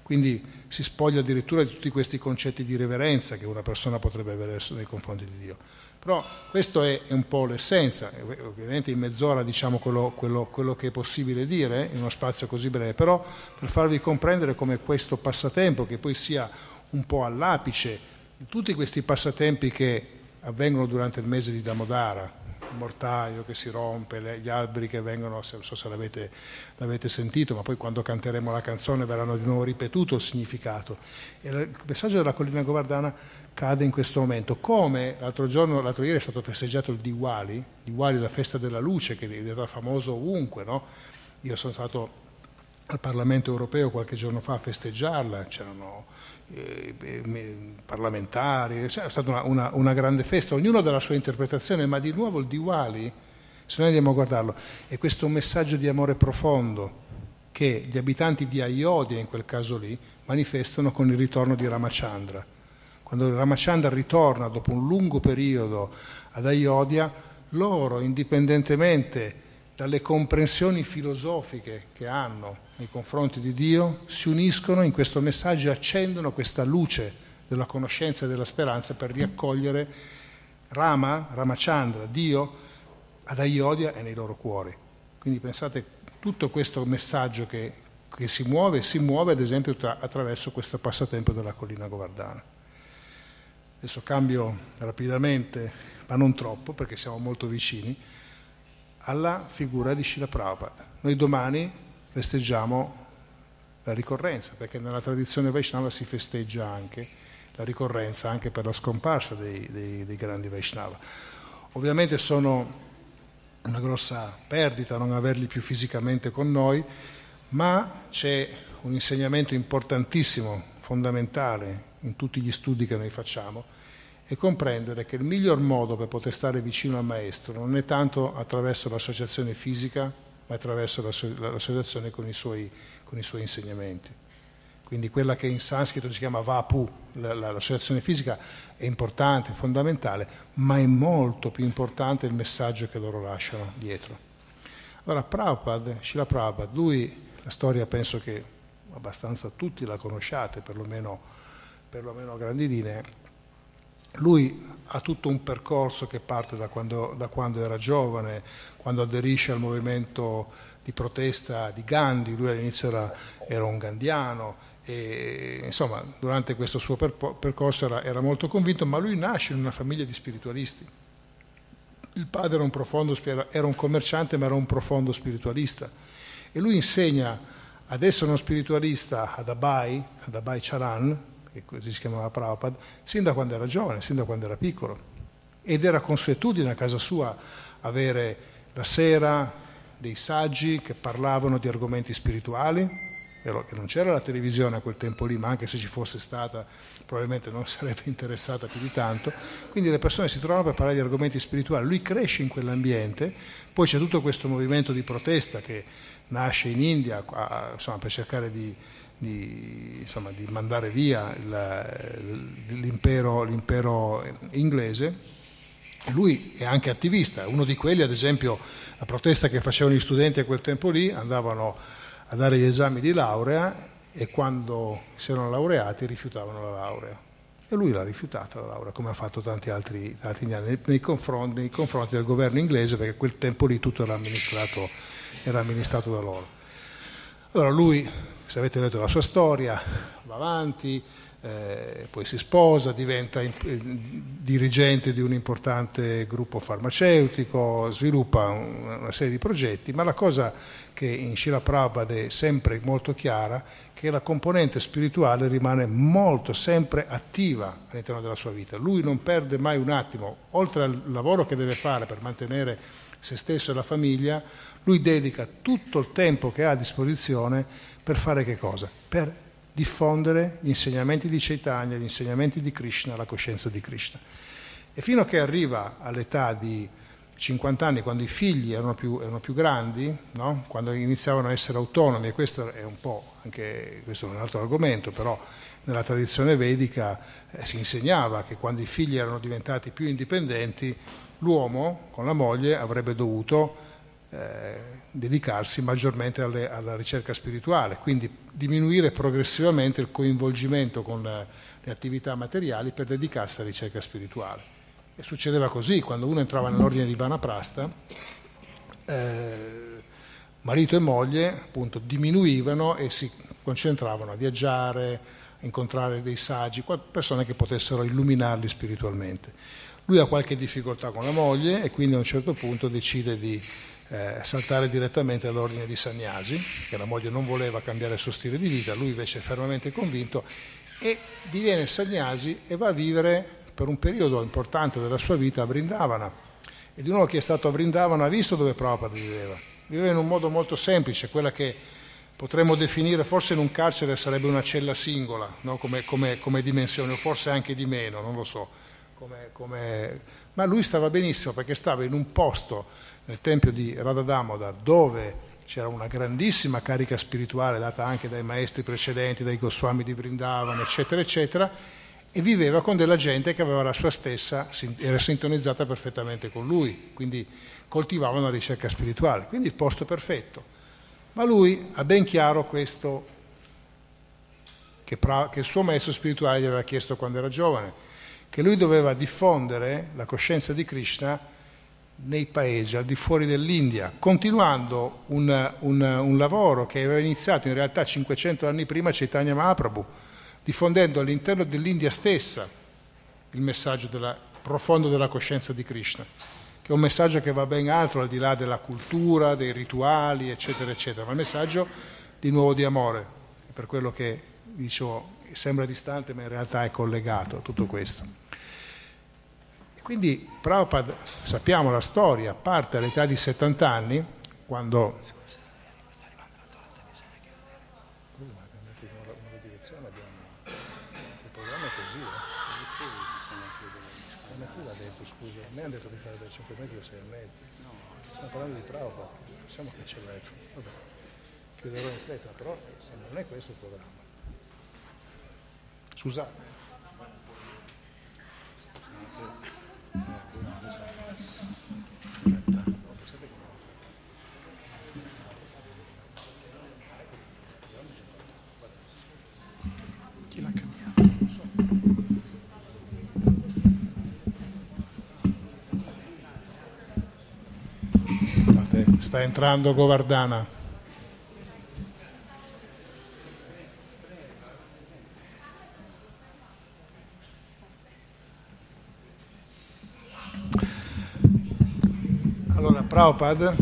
Quindi si spoglia addirittura di tutti questi concetti di reverenza che una persona potrebbe avere nei confronti di Dio. Però questo è un po' l'essenza, E ovviamente in mezz'ora diciamo quello, quello- quello che è possibile dire in uno spazio così breve, però per farvi comprendere come questo passatempo, che poi sia un po' all'apice di tutti questi passatempi che avvengono durante il mese di Damodara, il mortaio che si rompe, le- gli alberi che vengono, non so se l'avete, l'avete sentito, ma poi quando canteremo la canzone verranno di nuovo ripetuto il significato. E il messaggio della collina Govardana cade in questo momento. Come l'altro giorno, l'altro ieri è stato festeggiato il Diwali, Diwali la festa della luce che è diventata famoso ovunque, no? Io sono stato al Parlamento europeo qualche giorno fa a festeggiarla, c'erano parlamentari, cioè, è stata una, una- una grande festa, ognuno dà la sua interpretazione, ma di nuovo il Diwali, se noi andiamo a guardarlo, è questo messaggio di amore profondo che gli abitanti di Ayodhya in quel caso lì manifestano con il ritorno di Ramachandra. Quando Ramachandra ritorna dopo un lungo periodo ad Ayodhya, loro, indipendentemente dalle comprensioni filosofiche che hanno nei confronti di Dio, si uniscono in questo messaggio e accendono questa luce della conoscenza e della speranza per riaccogliere Rama, Ramachandra, Dio, ad Ayodhya e nei loro cuori. Quindi pensate tutto questo messaggio che, che si muove, si muove ad esempio tra, attraverso questo passatempo della collina Govardhana. Adesso cambio rapidamente, ma non troppo perché siamo molto vicini alla figura di Srila Prabhupada. Noi domani festeggiamo la ricorrenza, perché nella tradizione Vaishnava si festeggia anche la ricorrenza anche per la scomparsa dei, dei, dei grandi Vaishnava. Ovviamente sono una grossa perdita non averli più fisicamente con noi, ma c'è un insegnamento importantissimo, fondamentale in tutti gli studi che noi facciamo, e comprendere che il miglior modo per poter stare vicino al maestro non è tanto attraverso l'associazione fisica, ma attraverso l'associazione con i suoi, con i suoi insegnamenti. Quindi quella che in sanscrito si chiama Vapu, l'associazione fisica, è importante, fondamentale, ma è molto più importante il messaggio che loro lasciano dietro. Allora Prabhupada, Shila Prabhupada, lui, la storia penso che abbastanza tutti la conosciate, perlomeno, perlomeno a grandi linee, lui ha tutto un percorso che parte da quando, da quando, era giovane, quando aderisce al movimento di protesta di Gandhi, lui all'inizio era, era un gandiano e insomma durante questo suo percorso era, era, molto convinto, ma lui nasce in una famiglia di spiritualisti. Il padre era un, profondo, era un commerciante ma era un profondo spiritualista e lui insegna ad essere uno spiritualista ad Abai, ad Abai Charan, che così si chiamava Prabhupada, sin da quando era giovane, sin da quando era piccolo. Ed era consuetudine a casa sua avere la sera dei saggi che parlavano di argomenti spirituali, che non c'era la televisione a quel tempo lì, ma anche se ci fosse stata probabilmente non sarebbe interessata più di tanto, quindi le persone si trovano per parlare di argomenti spirituali, lui cresce in quell'ambiente, poi c'è tutto questo movimento di protesta che nasce in India insomma, per cercare di, di, insomma, di mandare via l'impero, l'impero inglese. Lui è anche attivista, uno di quelli, ad esempio, la protesta che facevano gli studenti a quel tempo lì, andavano a dare gli esami di laurea e quando si erano laureati rifiutavano la laurea. E lui l'ha rifiutata la laurea, come ha fatto tanti altri, tanti anni, nei confronti, nei confronti, del governo inglese, perché a quel tempo lì tutto era amministrato, era amministrato da loro. Allora lui se avete letto la sua storia, va avanti, eh, poi si sposa, diventa eh, dirigente di un importante gruppo farmaceutico, sviluppa un, una serie di progetti, ma la cosa che in Shila Prabhupada è sempre molto chiara che la componente spirituale rimane molto, sempre attiva all'interno della sua vita. Lui non perde mai un attimo, oltre al lavoro che deve fare per mantenere se stesso e la famiglia, lui dedica tutto il tempo che ha a disposizione per fare che cosa? Per diffondere gli insegnamenti di Chaitanya, gli insegnamenti di Krishna, la coscienza di Krishna. E fino a che arriva all'età di 50 anni, quando i figli erano più, erano più grandi, no? quando iniziavano a essere autonomi, e questo è un po' anche questo è un altro argomento, però nella tradizione vedica eh, si insegnava che quando i figli erano diventati più indipendenti, l'uomo con la moglie avrebbe dovuto eh, dedicarsi maggiormente alle, alla ricerca spirituale, quindi diminuire progressivamente il coinvolgimento con le, le attività materiali per dedicarsi alla ricerca spirituale. E succedeva così, quando uno entrava nell'ordine di Vanaprasta, eh, marito e moglie appunto diminuivano e si concentravano a viaggiare, a incontrare dei saggi, persone che potessero illuminarli spiritualmente. Lui ha qualche difficoltà con la moglie e quindi a un certo punto decide di eh, saltare direttamente all'ordine di Sagnasi, che la moglie non voleva cambiare il suo stile di vita, lui invece è fermamente convinto e diviene Sagnasi e va a vivere per un periodo importante della sua vita a Brindavana. E di nuovo chi è stato a Brindavana ha visto dove Prabhupada viveva. Viveva in un modo molto semplice, quella che potremmo definire forse in un carcere sarebbe una cella singola, no? come, come, come, dimensione, o forse anche di meno, non lo so. Come, ma lui stava benissimo perché stava in un posto nel tempio di Radha Damodar dove c'era una grandissima carica spirituale data anche dai maestri precedenti, dai Goswami di Vrindavan, eccetera, eccetera, e viveva con della gente che aveva la sua stessa, era sintonizzata perfettamente con lui, quindi coltivava una ricerca spirituale, quindi il posto perfetto. Ma lui ha ben chiaro questo che il suo maestro spirituale gli aveva chiesto quando era giovane, che lui doveva diffondere la coscienza di Krishna nei paesi al di fuori dell'India, continuando un, un, un, lavoro che aveva iniziato in realtà 500 anni prima Chaitanya Mahaprabhu, diffondendo all'interno dell'India stessa il messaggio della, profondo della coscienza di Krishna, che è un messaggio che va ben altro al di là della cultura, dei rituali, eccetera, eccetera, ma il messaggio di nuovo di amore, per quello che dicevo sembra distante ma in realtà è collegato a tutto questo. Quindi Prabhupada, sappiamo la storia, parte all'età di 70 anni, quando... Mi hanno detto di fare da 5 mesi a 6 e mezzo. No, stiamo parlando di Prabhupada, possiamo cancellarlo. Vabbè, chiuderò in fretta, però non è questo il programma. Scusate. Sta entrando Govardana. Allora, Prabhupada,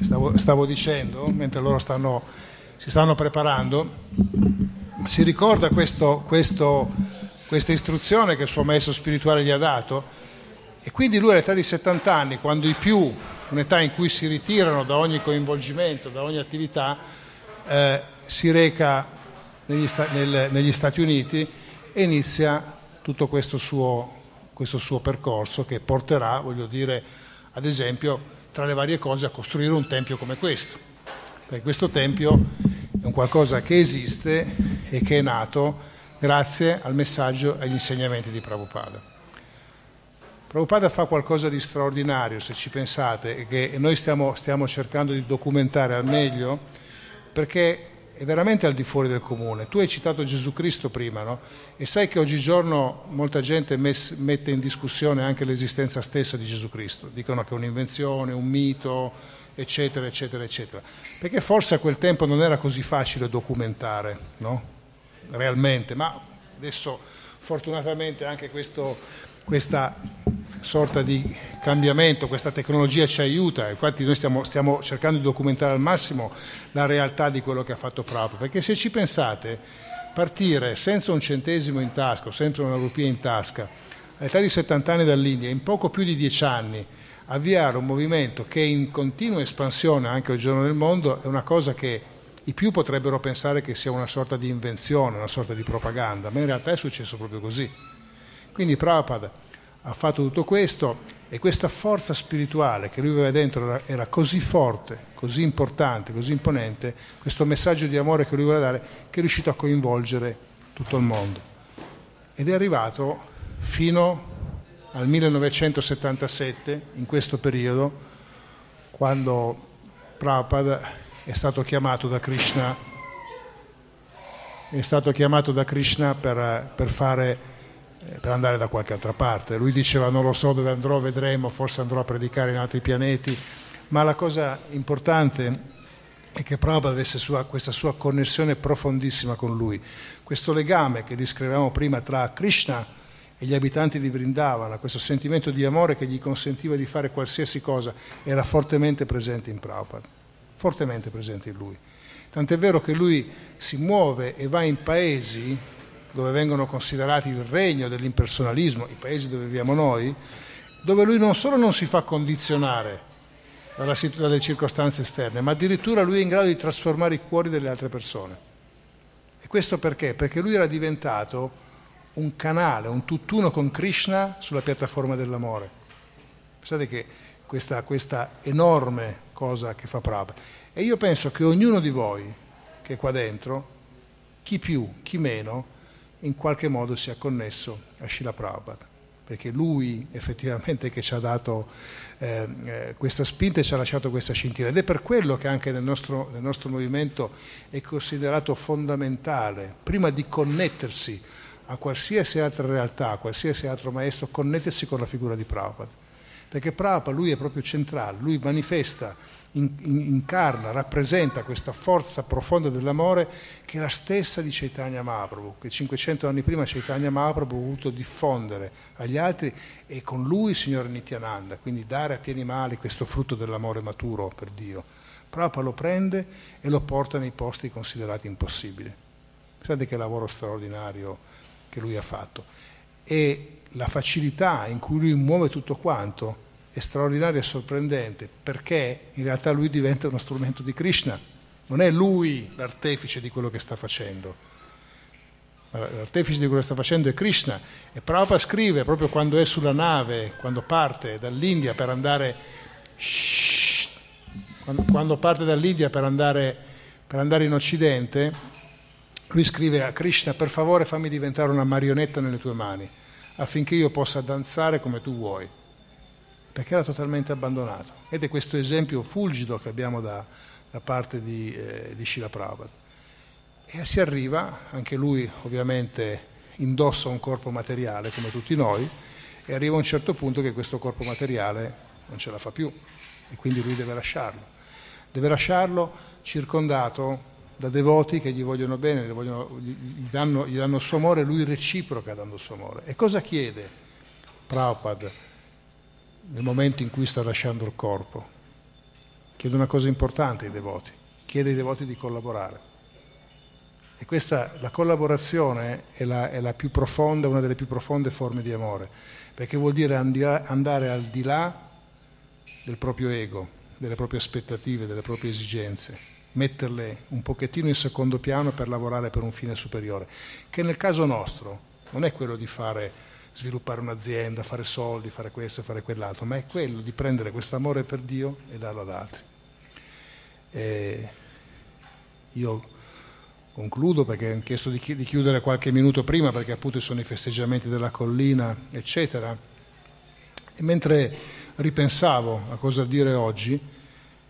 stavo, stavo dicendo, mentre loro stanno, si stanno preparando, si ricorda questo, questo, questa istruzione che il suo maestro spirituale gli ha dato e quindi lui all'età di 70 anni, quando i più un'età in cui si ritirano da ogni coinvolgimento, da ogni attività, eh, si reca negli, sta- nel, negli, Stati Uniti e inizia tutto questo suo, questo suo percorso che porterà, voglio dire, ad esempio, tra le varie cose, a costruire un tempio come questo. Perché questo tempio è un qualcosa che esiste e che è nato grazie al messaggio e agli insegnamenti di Prabhupada. Prabhupada fa qualcosa di straordinario, se ci pensate, che noi stiamo, stiamo cercando di documentare al meglio, perché è veramente al di fuori del comune. Tu hai citato Gesù Cristo prima, no? E sai che oggigiorno molta gente mes- mette in discussione anche l'esistenza stessa di Gesù Cristo. Dicono che è un'invenzione, un mito, eccetera, eccetera, eccetera. Perché forse a quel tempo non era così facile documentare, no? Realmente, ma adesso fortunatamente anche questo, questa sorta di cambiamento, questa tecnologia ci aiuta, infatti noi stiamo, stiamo, cercando di documentare al massimo la realtà di quello che ha fatto Prabhupada, perché se ci pensate, partire senza un centesimo in tasca, senza una rupia in tasca, all'età di 70 anni dall'India, in poco più di 10 anni, avviare un movimento che è in continua espansione anche oggigiorno nel mondo, è una cosa che i più potrebbero pensare che sia una sorta di invenzione, una sorta di propaganda, ma in realtà è successo proprio così. Quindi Prabhupada ha fatto tutto questo e questa forza spirituale che lui aveva dentro era, era, così forte, così importante, così imponente, questo messaggio di amore che lui voleva dare, che è riuscito a coinvolgere tutto il mondo. Ed è arrivato fino al 1977, in questo periodo, quando Prabhupada è stato chiamato da Krishna, è stato chiamato da Krishna per, per fare per andare da qualche altra parte. Lui diceva non lo so dove andrò, vedremo, forse andrò a predicare in altri pianeti, ma la cosa importante è che Prabhupada avesse sua, questa sua connessione profondissima con lui, questo legame che descrivevamo prima tra Krishna e gli abitanti di Vrindavana, questo sentimento di amore che gli consentiva di fare qualsiasi cosa, era fortemente presente in Prabhupada, fortemente presente in lui. Tant'è vero che lui si muove e va in paesi dove vengono considerati il regno dell'impersonalismo, i paesi dove viviamo noi, dove lui non solo non si fa condizionare dalla, dalle circostanze esterne, ma addirittura lui è in grado di trasformare i cuori delle altre persone. E questo perché? Perché lui era diventato un canale, un tutt'uno con Krishna sulla piattaforma dell'amore. Pensate che questa, questa enorme cosa che fa Prabhupada. E io penso che ognuno di voi che è qua dentro, chi più, chi meno, in qualche modo sia connesso a Shila Prabhupada, perché lui effettivamente che ci ha dato eh, eh, questa spinta e ci ha lasciato questa scintilla ed è per quello che anche nel nostro, nel nostro movimento è considerato fondamentale, prima di connettersi a qualsiasi altra realtà, a qualsiasi altro maestro, connettersi con la figura di Prabhupada. Perché Prabhupada lui è proprio centrale, lui manifesta incarna, rappresenta questa forza profonda dell'amore che è la stessa di Chaitanya Mahaprabhu, che 500 anni prima Chaitanya Mahaprabhu ha voluto diffondere agli altri e con lui il Signore Nityananda, quindi dare a pieni mali questo frutto dell'amore maturo per Dio. Prabhupada lo prende e lo porta nei posti considerati impossibili. Pensate che lavoro straordinario che lui ha fatto. E la facilità in cui lui muove tutto quanto è straordinaria e sorprendente perché in realtà lui diventa uno strumento di Krishna, non è lui l'artefice di quello che sta facendo. L'artefice di quello che sta facendo è Krishna. E Prabhupada scrive proprio quando è sulla nave, quando parte dall'India per andare, shh, quando, quando, parte dall'India per andare, per andare in Occidente, lui scrive a Krishna per favore fammi diventare una marionetta nelle tue mani affinché io possa danzare come tu vuoi perché era totalmente abbandonato. Ed è questo esempio fulgido che abbiamo da, da parte di, eh, di Shila Prabhupada. E si arriva, anche lui ovviamente indossa un corpo materiale come tutti noi, e arriva a un certo punto che questo corpo materiale non ce la fa più e quindi lui deve lasciarlo. Deve lasciarlo circondato da devoti che gli vogliono bene, gli, vogliono, gli, danno, il suo amore, lui reciproca dando il suo amore. E cosa chiede Prabhupada? Nel momento in cui sta lasciando il corpo. Chiede una cosa importante ai devoti, chiede ai devoti di collaborare. E questa, la collaborazione è, la, è la profonda, una delle più profonde forme di amore, perché vuol dire andare al di là del proprio ego, delle proprie aspettative, delle proprie esigenze, metterle un pochettino in secondo piano per lavorare per un fine superiore, che nel caso nostro non è quello di fare sviluppare un'azienda, fare soldi, fare questo e fare quell'altro, ma è quello di prendere questo amore per Dio e darlo ad altri. E io concludo perché ho chiesto di chiudere qualche minuto prima perché appunto sono i festeggiamenti della collina, eccetera. E mentre ripensavo a cosa dire oggi,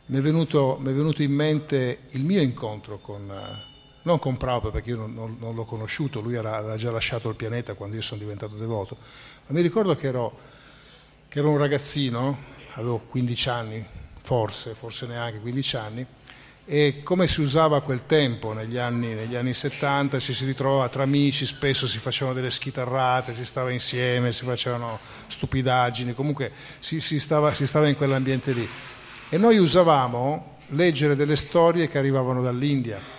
mi è venuto, mi è venuto in mente il mio incontro con non con Prabhupada perché io non, non, non l'ho conosciuto, lui era, aveva già lasciato il pianeta quando io sono diventato devoto, ma mi ricordo che ero, che ero un ragazzino, avevo 15 anni, forse, forse neanche 15 anni, e come si usava quel tempo, negli anni, negli anni 70, ci si ritrovava tra amici, spesso si facevano delle schitarrate, si stava insieme, si facevano stupidaggini, comunque si, si, stava, si stava in quell'ambiente lì. E noi usavamo leggere delle storie che arrivavano dall'India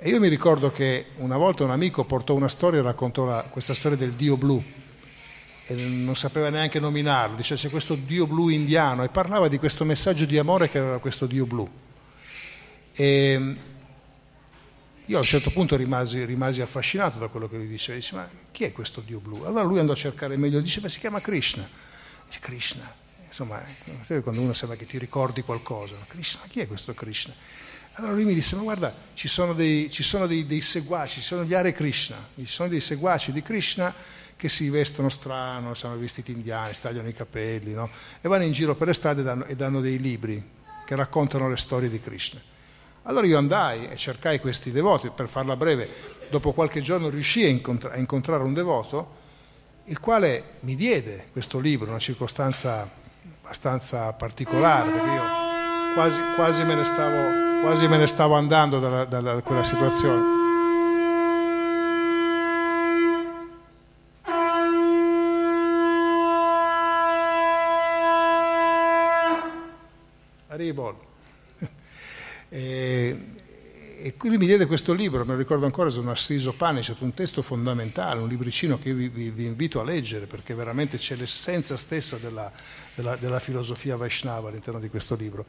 e io mi ricordo che una volta un amico portò una storia e raccontò la, questa storia del Dio blu e non sapeva neanche nominarlo, diceva c'è questo Dio blu indiano e parlava di questo messaggio di amore che aveva questo Dio blu. E io a un certo punto rimasi, rimasi affascinato da quello che lui diceva, dice ma chi è questo Dio blu? Allora lui andò a cercare meglio, dice ma si chiama Krishna. Dice Krishna, insomma, quando uno sembra che ti ricordi qualcosa, Krishna, chi è questo Krishna? Allora lui mi disse, ma guarda, ci sono dei, ci sono dei, dei seguaci, ci sono gli Hare Krishna, ci sono dei seguaci di Krishna che si vestono strano, sono vestiti indiani, stagliano i capelli, no? e vanno in giro per le strade e danno, e danno dei libri che raccontano le storie di Krishna. Allora io andai e cercai questi devoti, per farla breve, dopo qualche giorno riuscii a, incontra- a incontrare un devoto, il quale mi diede questo libro, una circostanza abbastanza particolare, perché io quasi, quasi me ne stavo quasi me ne stavo andando da, da, da quella situazione. Haribol. e, e quindi mi diede questo libro, me lo ricordo ancora, sono Assiso Panicet, un testo fondamentale, un libricino che vi, vi, vi, invito a leggere perché veramente c'è l'essenza stessa della, della, della filosofia Vaishnava all'interno di questo libro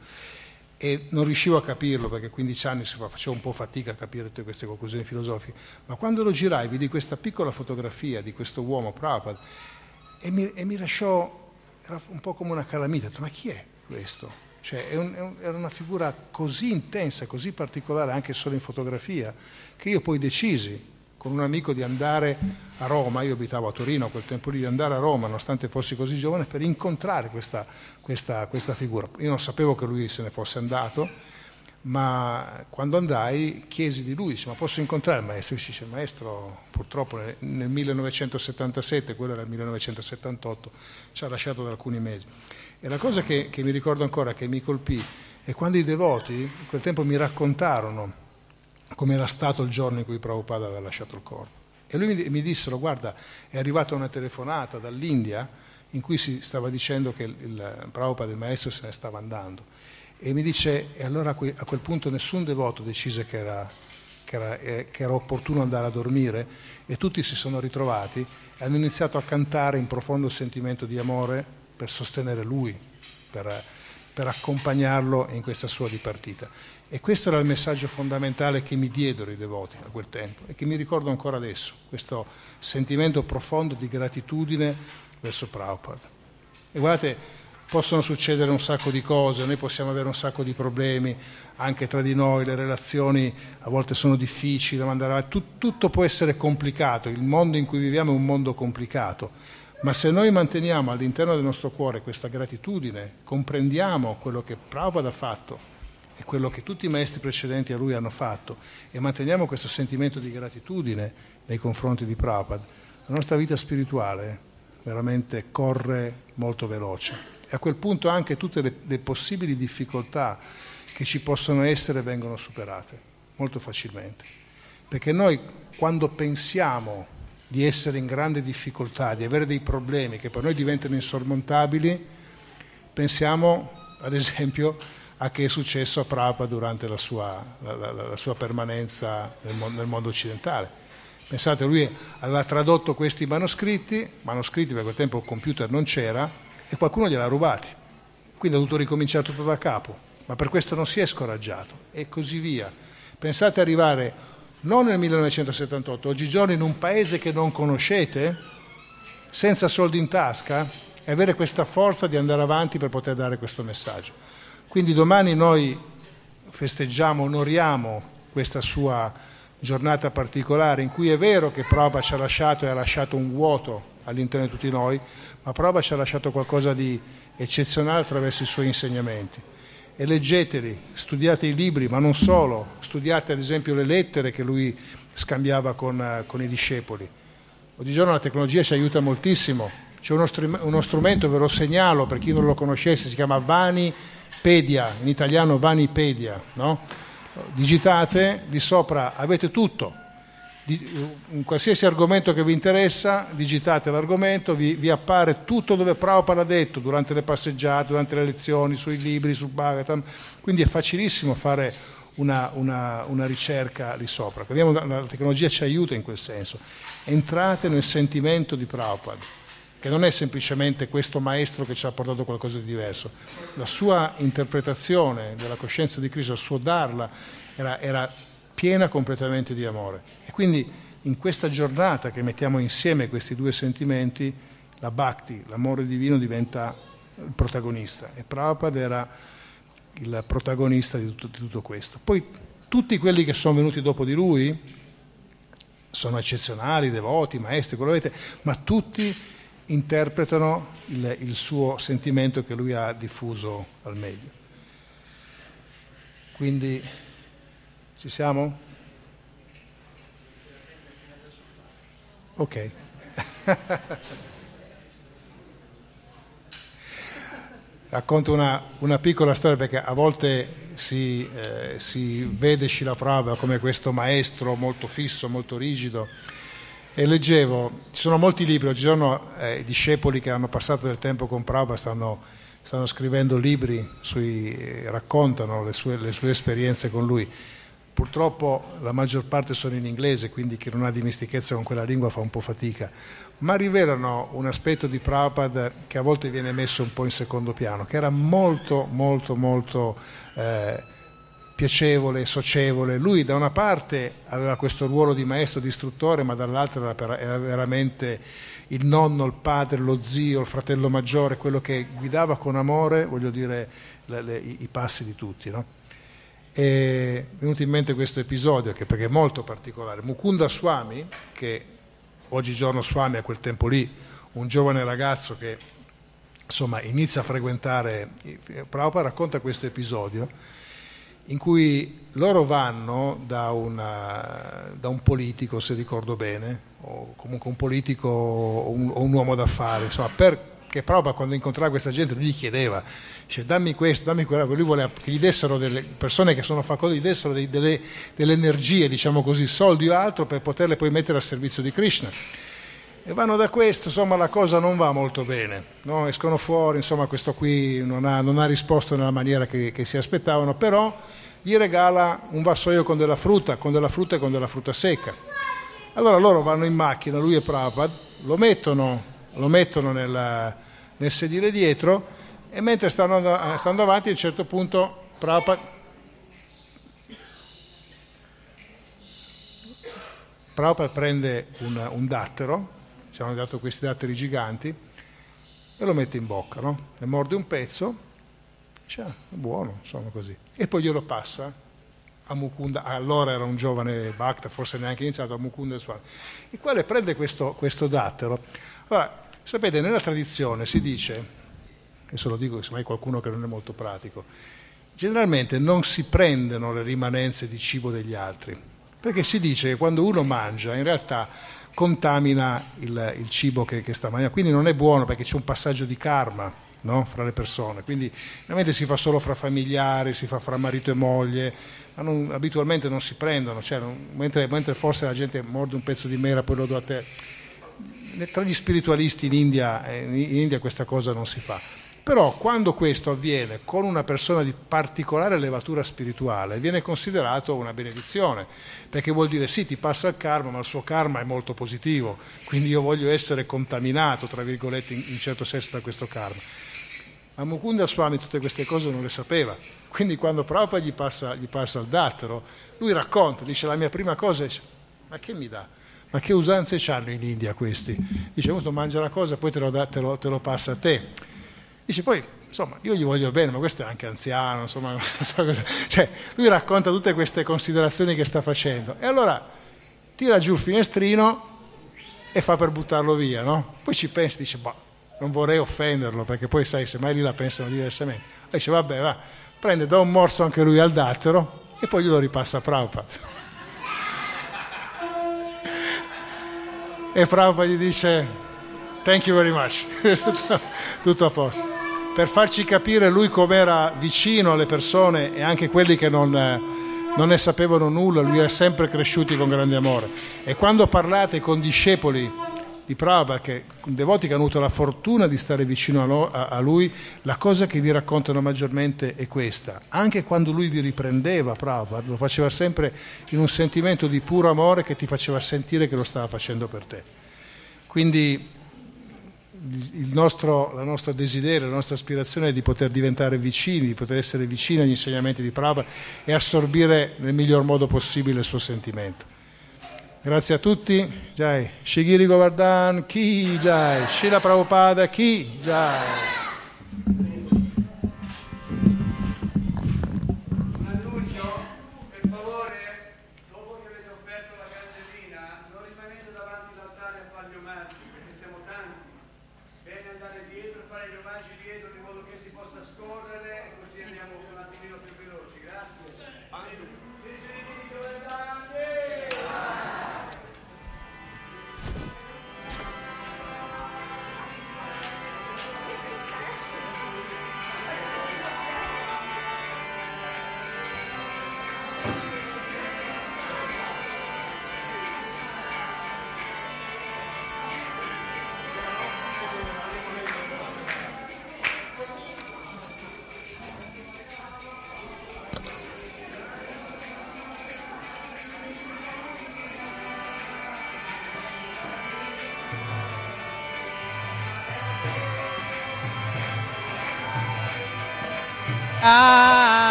e non riuscivo a capirlo perché a 15 anni facevo un po' fatica a capire tutte queste conclusioni filosofiche, ma quando lo girai vidi questa piccola fotografia di questo uomo, Prabhupada, e mi, e mi lasciò, era un po' come una calamita, ho detto ma chi è questo? Cioè, è un, è un, era una figura così intensa, così particolare, anche solo in fotografia, che io poi decisi con un amico di andare a Roma, io abitavo a Torino a quel tempo lì, di andare a Roma, nonostante fossi così giovane, per incontrare questa, questa, questa figura. Io non sapevo che lui se ne fosse andato, ma quando andai chiesi di lui, ma posso incontrare il maestro? Dice, il maestro purtroppo nel 1977, quello era il 1978, ci ha lasciato da alcuni mesi. E la cosa che, che mi ricordo ancora, che mi colpì, è quando i devoti in quel tempo mi raccontarono come era stato il giorno in cui Prabhupada aveva lasciato il corpo. E lui mi, mi dissero, guarda, è arrivata una telefonata dall'India in cui si stava dicendo che il, Prabhupada, il maestro, se ne stava andando e mi dice, e allora a quel punto nessun devoto decise che era, che, era, eh, che era, opportuno andare a dormire e tutti si sono ritrovati e hanno iniziato a cantare in profondo sentimento di amore per sostenere lui, per, per accompagnarlo in questa sua dipartita. E questo era il messaggio fondamentale che mi diedero i devoti a quel tempo e che mi ricordo ancora adesso, questo sentimento profondo di gratitudine verso Prabhupada. E guardate, possono succedere un sacco di cose, noi possiamo avere un sacco di problemi anche tra di noi, le relazioni a volte sono difficili, Tut, tutto può essere complicato, il mondo in cui viviamo è un mondo complicato, ma se noi manteniamo all'interno del nostro cuore questa gratitudine, comprendiamo quello che Prabhupada ha fatto e quello che tutti i maestri precedenti a lui hanno fatto e manteniamo questo sentimento di gratitudine nei confronti di Prabhupada, la nostra vita spirituale veramente corre molto veloce e a quel punto anche tutte le, le possibili difficoltà che ci possono essere vengono superate molto facilmente. Perché noi quando pensiamo di essere in grande difficoltà, di avere dei problemi che per noi diventano insormontabili, pensiamo ad esempio a che è successo a Prabhupada durante la sua, la, la, la sua permanenza nel mondo, nel mondo, occidentale. Pensate, lui aveva tradotto questi manoscritti, manoscritti per quel tempo il computer non c'era, e qualcuno gliel'ha rubati. Quindi ha dovuto ricominciare tutto da capo, ma per questo non si è scoraggiato e così via. Pensate arrivare non nel 1978, oggigiorno in un paese che non conoscete, senza soldi in tasca, e avere questa forza di andare avanti per poter dare questo messaggio. Quindi domani noi festeggiamo, onoriamo questa sua giornata particolare in cui è vero che Prabhupada ci ha lasciato e ha lasciato un vuoto all'interno di tutti noi, ma Prabhupada ci ha lasciato qualcosa di eccezionale attraverso i suoi insegnamenti. E leggeteli, studiate i libri, ma non solo, studiate ad esempio le lettere che lui scambiava con, con i discepoli. Oggigiorno la tecnologia ci aiuta moltissimo, c'è uno, uno, strumento, ve lo segnalo per chi non lo conoscesse, si chiama Vanipedia, in italiano Vanipedia, no? Digitate, di sopra avete tutto, in qualsiasi argomento che vi interessa, digitate l'argomento, vi, vi appare tutto dove Prabhupada ha detto durante le passeggiate, durante le lezioni, sui libri, sul Bhagavatam, quindi è facilissimo fare una, una, una ricerca lì sopra. La tecnologia ci aiuta in quel senso. Entrate nel sentimento di Prabhupada, che non è semplicemente questo maestro che ci ha portato qualcosa di diverso. La sua interpretazione della coscienza di Cristo, il suo darla, era, era piena completamente di amore. E quindi in questa giornata che mettiamo insieme questi due sentimenti, la bhakti, l'amore divino diventa il protagonista e Prabhupada era il protagonista di tutto, di tutto questo. Poi tutti quelli che sono venuti dopo di lui sono eccezionali, devoti, maestri, quello che avete, ma tutti interpretano il, il suo sentimento che lui ha diffuso al meglio. Quindi ci siamo? Ok. Racconto una, una, piccola storia perché a volte si, eh, si vede Prabhupada come questo maestro molto fisso, molto rigido e leggevo, ci sono molti libri, oggigiorno eh, i discepoli che hanno passato del tempo con Prabhupada stanno, stanno scrivendo libri, sui, eh, raccontano le sue, le sue esperienze con lui. Purtroppo la maggior parte sono in inglese, quindi chi non ha dimestichezza con quella lingua fa un po' fatica, ma rivelano un aspetto di Prabhupada che a volte viene messo un po' in secondo piano, che era molto, molto, molto eh, piacevole, socievole. Lui da una parte aveva questo ruolo di maestro, di istruttore, ma dall'altra era veramente il nonno, il padre, lo zio, il fratello maggiore, quello che guidava con amore, voglio dire, le, le, i, passi di tutti. No? È venuto in mente questo episodio che perché è molto particolare. Mukunda Swami, che oggigiorno Swami a quel tempo lì, un giovane ragazzo che insomma inizia a frequentare, Prabhupada racconta questo episodio in cui loro vanno da, una, da, un politico, se ricordo bene, o comunque un politico o un, un uomo d'affari, insomma, perché proprio quando incontrava questa gente lui gli chiedeva, dice dammi questo, dammi quello, lui voleva che gli dessero delle persone che sono facoltose, gli dessero dei, delle, delle energie, diciamo così, soldi o altro per poterle poi mettere al servizio di Krishna. E vanno da questo, insomma la cosa non va molto bene, no? escono fuori, insomma questo qui non ha, non ha risposto nella maniera che, che si aspettavano, però gli regala un vassoio con della frutta, con della frutta e con della frutta secca. Allora loro vanno in macchina, lui e Prabhupada, lo mettono, lo mettono nel, nel, sedile dietro e mentre stanno, stanno avanti a un certo punto Prabhupada, Prabhupada prende un, un dattero, ci hanno dato questi datteri giganti, e lo mette in bocca, no? ne morde un pezzo Dice, ah, è buono, insomma così. E poi glielo passa a Mukunda, allora era un giovane Bhakta, forse neanche iniziato, a Mukunda Swami, il quale prende questo, questo dattero. Allora, sapete, nella tradizione si dice, adesso lo dico se mai qualcuno che non è molto pratico, generalmente non si prendono le rimanenze di cibo degli altri, perché si dice che quando uno mangia in realtà contamina il, il cibo che, che sta mangiando, quindi non è buono perché c'è un passaggio di karma no? fra le persone. Quindi ovviamente si fa solo fra familiari, si fa fra marito e moglie, ma non, abitualmente non si prendono, cioè, non, mentre, mentre, forse la gente morde un pezzo di mela poi lo do a te. Tra gli spiritualisti in India, eh, in India questa cosa non si fa. Però quando questo avviene con una persona di particolare levatura spirituale viene considerato una benedizione, perché vuol dire sì, ti passa il karma, ma il suo karma è molto positivo, quindi io voglio essere contaminato, tra virgolette, in certo senso da questo karma. Ma Mukunda Swami tutte queste cose non le sapeva, quindi quando Prabhupada gli passa, gli passa il dattero, lui racconta, dice la mia prima cosa è, ma che mi dà? Ma che usanze hanno in India questi? Dice, uno mangia la cosa, poi te lo, da, te, lo, te lo, passa a te. Dice, poi, insomma, io gli voglio bene, ma questo è anche anziano, insomma, non so cosa. Cioè, lui racconta tutte queste considerazioni che sta facendo. E allora tira giù il finestrino e fa per buttarlo via, no? Poi ci pensa, dice, boh, non vorrei offenderlo perché poi sai, se mai lì la pensano diversamente. E dice, vabbè, va, prende, da un morso anche lui al dattero e poi glielo ripassa a Prabhupada. e Prabhupada gli dice, thank you very much, tutto a posto. Per farci capire lui com'era vicino alle persone e anche quelli che non, non ne sapevano nulla, lui è sempre cresciuti con grande amore. E quando parlate con discepoli di Prabhupada, che devoti che hanno avuto la fortuna di stare vicino a, lui, la cosa che vi raccontano maggiormente è questa. Anche quando lui vi riprendeva, Prabhupada, lo faceva sempre in un sentimento di puro amore che ti faceva sentire che lo stava facendo per te. Quindi il nostro, la nostra desiderio, la nostra aspirazione è di poter diventare vicini, di poter essere vicini agli insegnamenti di Prabhupada e assorbire nel miglior modo possibile il suo sentimento. Grazie a tutti. Jai. Shigiri Govardhan, Ki Jai. Shila Prabhupada, Ki Jai.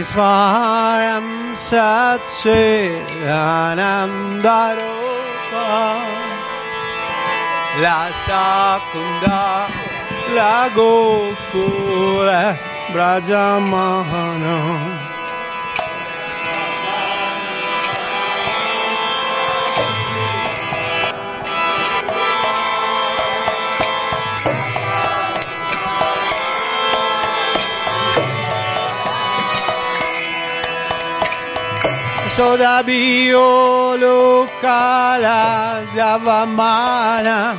is var am sat sedan andar opa La sakunda la gokule brajamanam todavía lo cala dava mana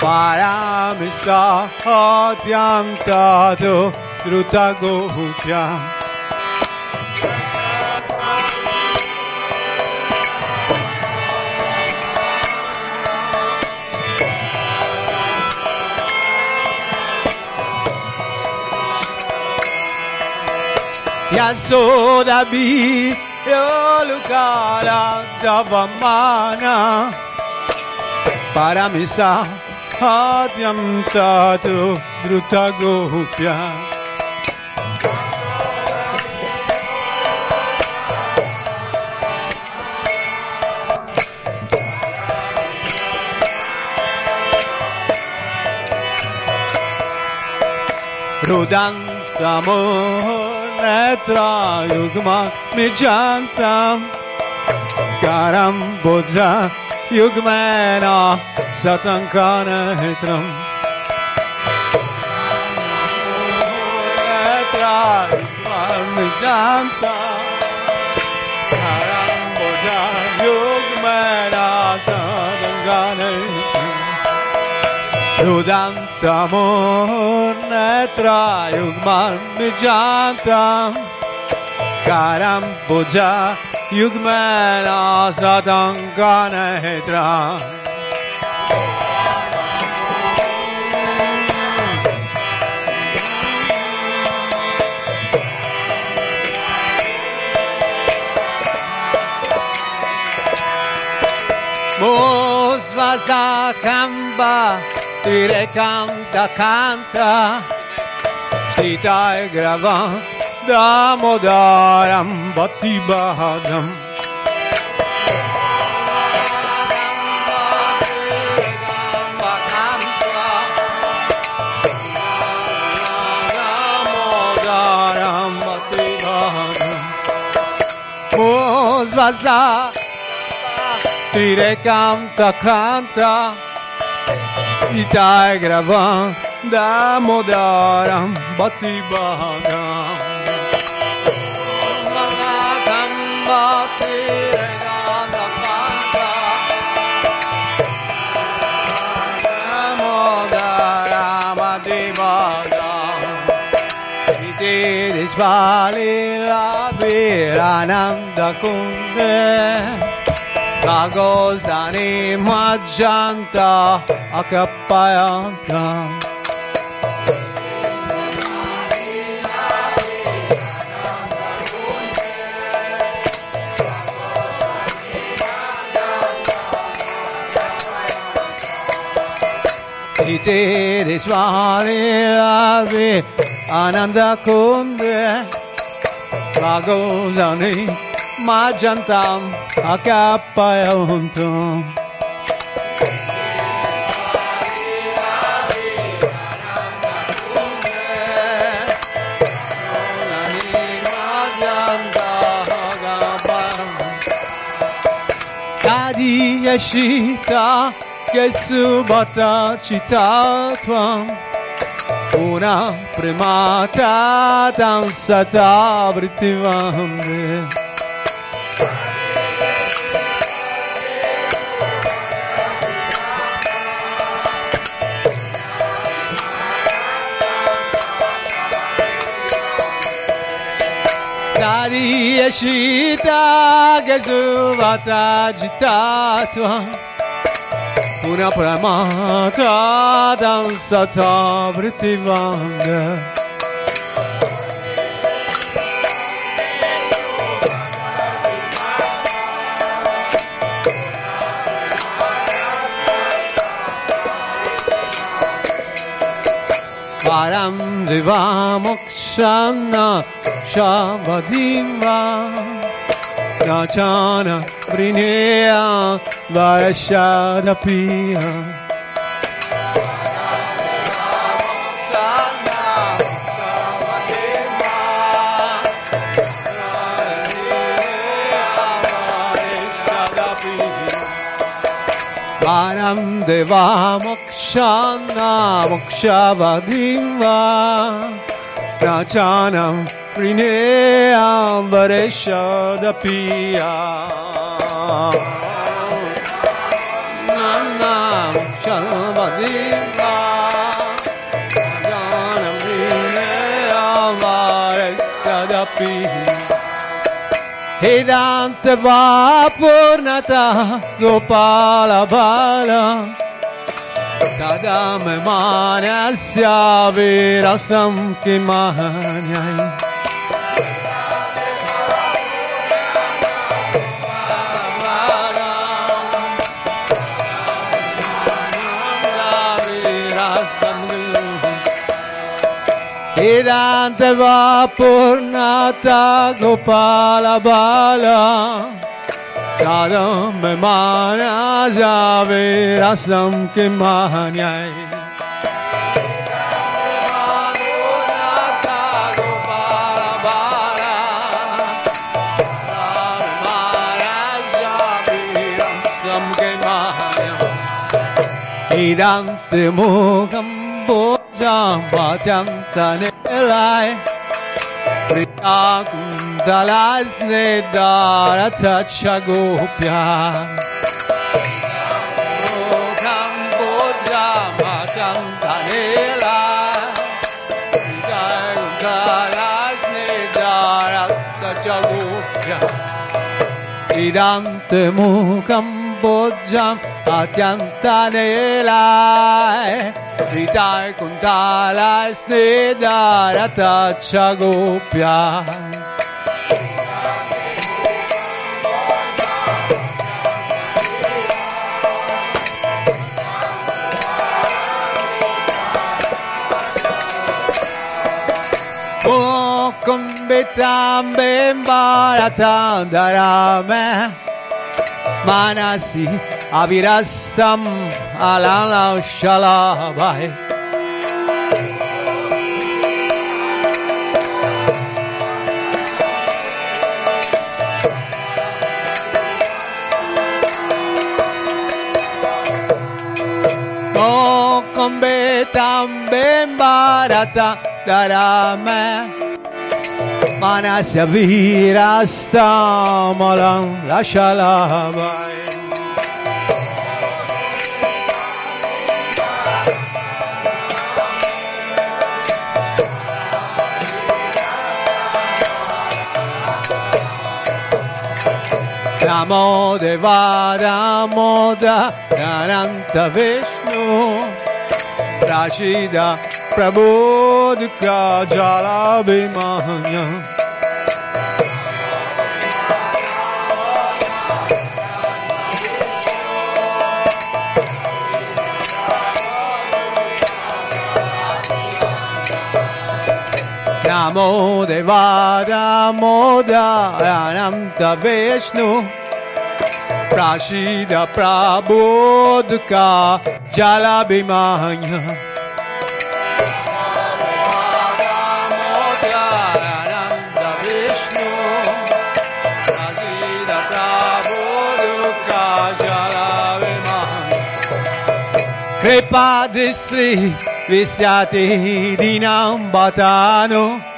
para mi sa atiam tato druta gohutya Yasodabi योलुकाराद्रवमाना परमिषा आद्यं तातु द्रुतगोप्य रुदन्तमो नेत्रुग्मिजान्तम् करं बुध युग्मेना सतङ्कानेत्रम् नेत्रुग्मिजान्तम् करं बुध युग्मेना सतङ्क Nudantamur netrayugman mijantam Karam buja yugmena satanga netram Mosvazakamba Tu le canta, canta, Sita grava, damodaram, batibadam. Zvaza, Trire canta, canta, Itai gravam Damodaram Bhatti Bahagam Mahagam Bhatti Ragozani Majanta Akapayanta Jitiri Swami Ravi Ananda Kunde Ragozani Akapayanta Iti Swami Avi Ananda Kunde Gagosani Majantam Akapayantam Kadi Yashita Gesubata Chitatvam Una primata dansata vrittivande Yeshita Gezuvata Jitatua Puna Pramata Dansa Tabritivanga Param Deva Mokshana Shavadima Nachana Prinea Varashadapia Param Deva Mokshana Shanna Rachanam Rinea Varesha Dapia Nana Shalvadiva Rachanam Rinea Varesha Dapia Hedanta Vapurnata Gopala Bala Gopala Bala Manasya Virasam Kimanyai Vedanta Vapurnata Gopala Bala प्रारंभ माना जावे रसम के महान्याय Idante mogam bojam bajam tanelai Priyakum دلز ندارت چگو پیان Idam te mukam bodjam atyantanelai Vitai kuntalas nidarata chagopyai kumbitam bimbaratam darame manasi avirastam alala shalabai Oh, kumbitam bim baratam darame Manasya Virastamalam Lashalabhaya Namo Deva Damoda Naranta Vishnu. Rashida Prabodhika Jalabhimanya Namo Devada Moda Ananta Vishnu Prashida Prabodhika Jalabhimanya Kripa distri dinam batano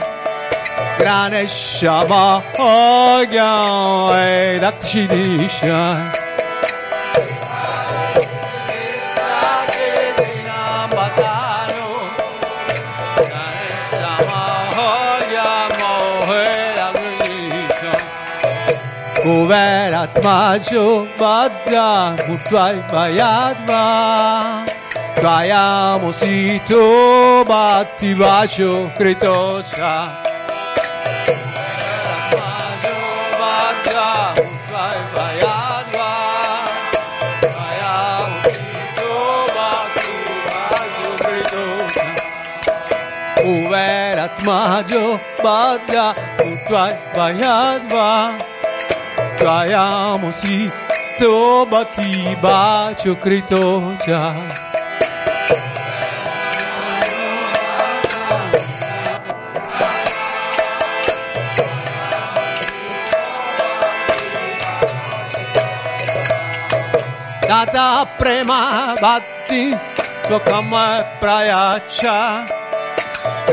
Grane Shama Ogya ed Akshidisha Uveratmajo Badra Mutvai Bayadva Tvayamosito Bhatti Vacho Kritocha Uveratmajo Uverat magyo badra utvaj banyadva Tvajamo bacio tobati bačo kritoča Tata prema bhatti, svokama praja praja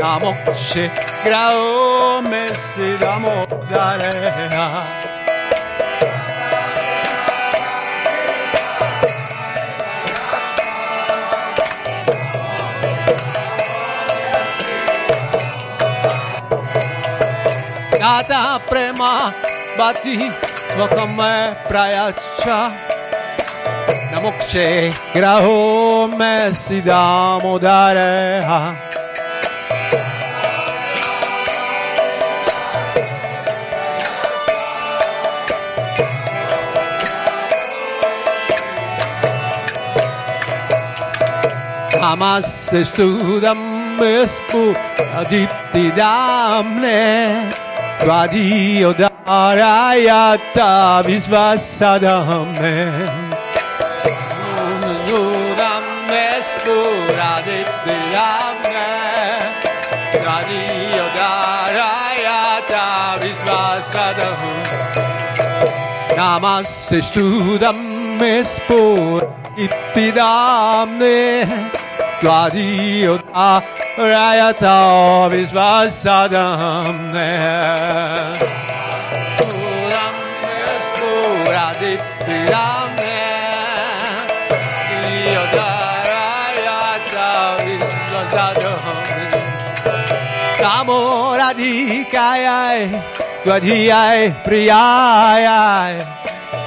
namo shi grao me si namo dareha Nata prema bati svakame prayacha Namokše graho me si dámo dareha समास्य शूरं स्पु अदीप्तिदाम्ने त्वादीयोदारायता विश्वासदहं मे शूरं स्पु रादिप्तिदाम् नामास्य शूरं मे स्फोर इति Gladiota Rayata Visvasadam Puram Vesturadit Ram Yota Rayata Visvasadam Namoradikayai Tvadhiyai Priyayai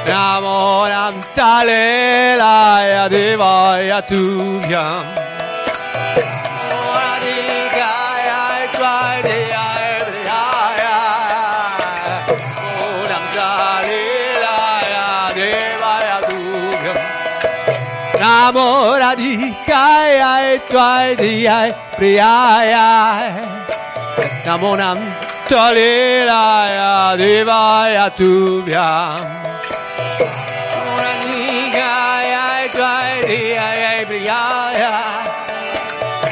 Namoram Talelaya Devaya Tubhyam Namoradicae tuaediae priae Namonam tolirae divae tubiam Namoradicae tuaediae priae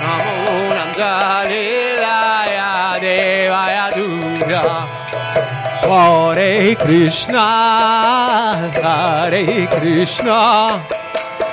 Namonam tolirae divae tubiam Hare Krishna, Hare Krishna.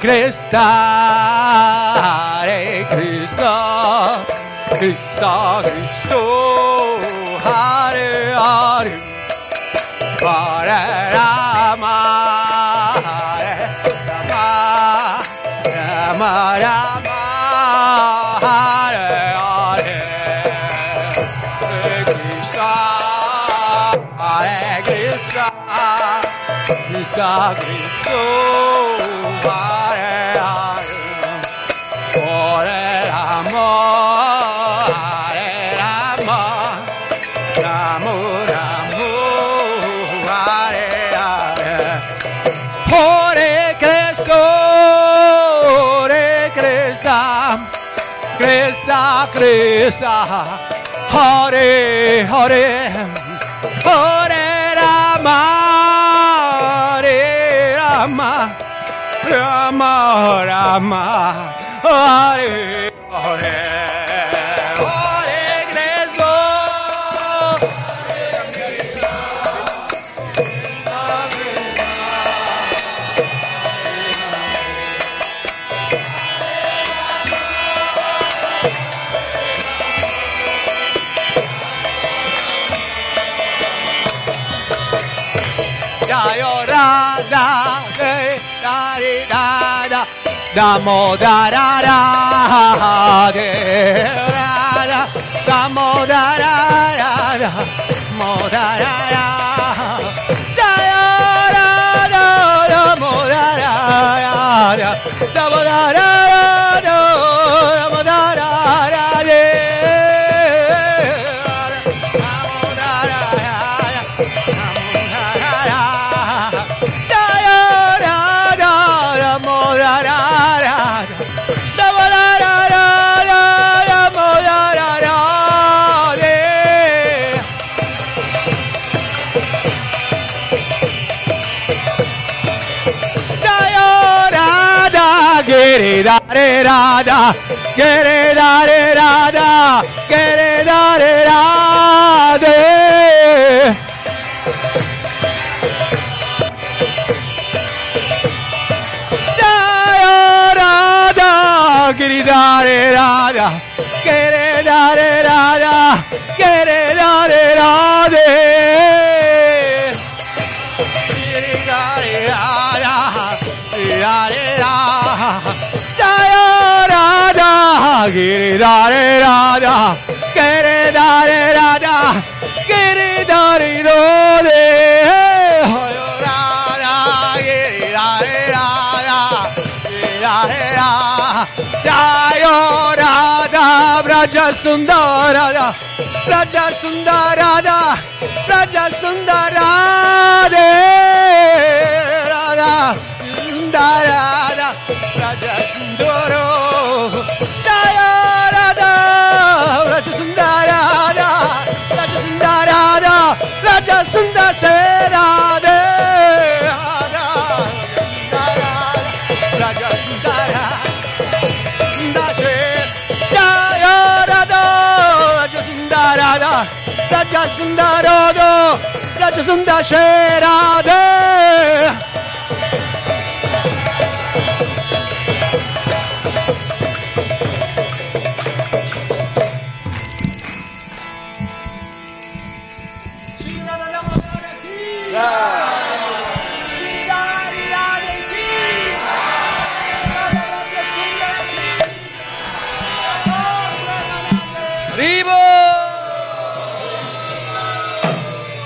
Cristo, Hare Cristo, Cristo, Krishna, Hare Hare, Hare Rama, Hare Rama, Rama Rama. Cristo, Cristo, Cristo. Krishna, Hare Hare, Hare Rama, Hare Rama, Rama Rama, Hare, Damodarara, Damodarara. Gere dare rada, gere dare rada, gere dare rade. Rada, gere dare rada, gere dare rada, gere dare rade. Giridhare Radha, Giridhare Radha, Braja Sundarada, Braja Sundarada, Braja Sundarade, Radha, Sundarada, Eu raczej zunda się rady.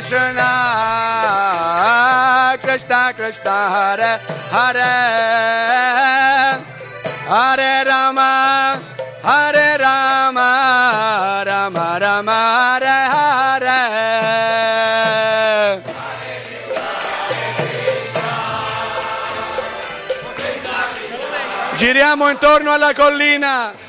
Krishna, Krishna Krishna Hare Hare Hare Rama Hare Rama Rama Rama Hare Hare Giriamo intorno alla collina.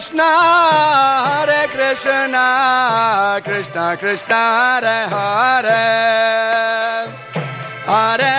Krishna हरे कृष्ण कृष्ण कृष्ण रे हरे। अरे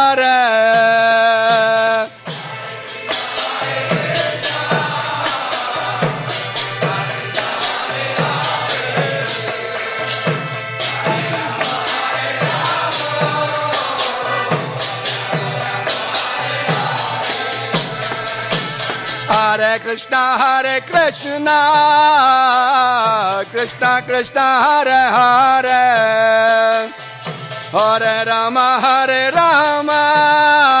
Hare Krishna, Krishna, Krishna Hare Hare, Hare Rama, Hare Rama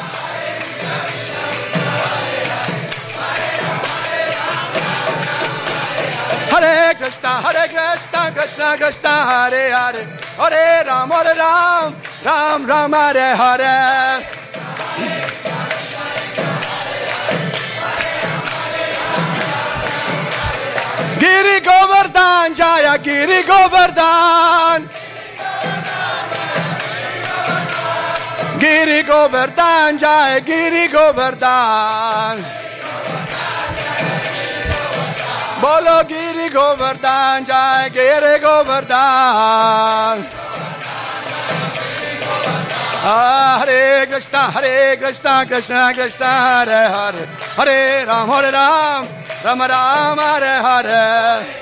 हरे कृष्णा हरे कृष्णा कृष्णा कृष्णा, हरे हरे। हरे राम हरे राम राम राम, हरे हरे। गिरी गोवर्धन, जाया गिरी गोवर्धन। गिरी गोवर्धन, जाय गिरी Govardhan. Bolo Giri Govardhan, Jai Giri Govardhan. Ah, Hare Krishna, Hare Krishna, Krishna Krishna, Hare Hare, Hare Ram, Hare Ram, Ram Ram, Hare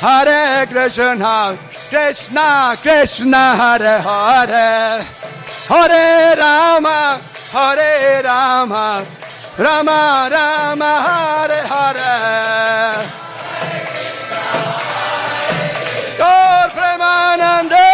Hare Krishna, Krishna Krishna, Hare Hare, Hare Rama, Hare Rama, Rama Rama, Hare Hare. Gaur Premanande.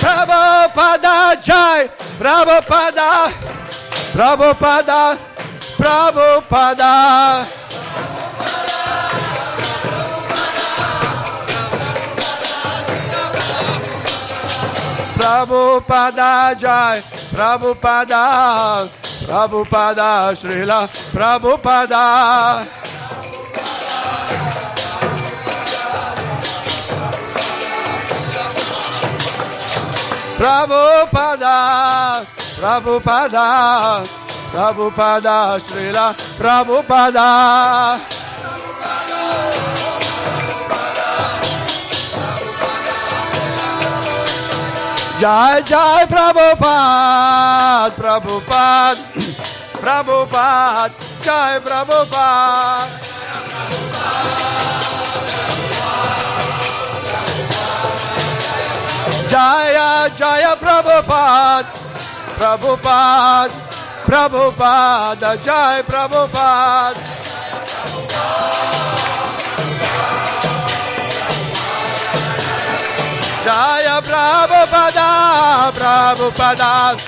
Prabhupada Jai, Prabhupada, Prabhupada, Prabhupada. Prabhupada Jai, Prabhupada, Prabhupada, Srila. Prabhupada. Prabhupada, Prabhupada, Prabhupada, Srila Prabhupada. Jai Jai Prabhupada, Prabhupada, Prabhupada, Jai Prabhupada. Jaya Jaya Prabhupada, Prabhupada, Prabhupada, Jai Prabhupada. Jaya Prabhupada, Prabhupada,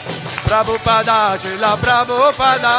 Prabhupada, Srila Prabhupada.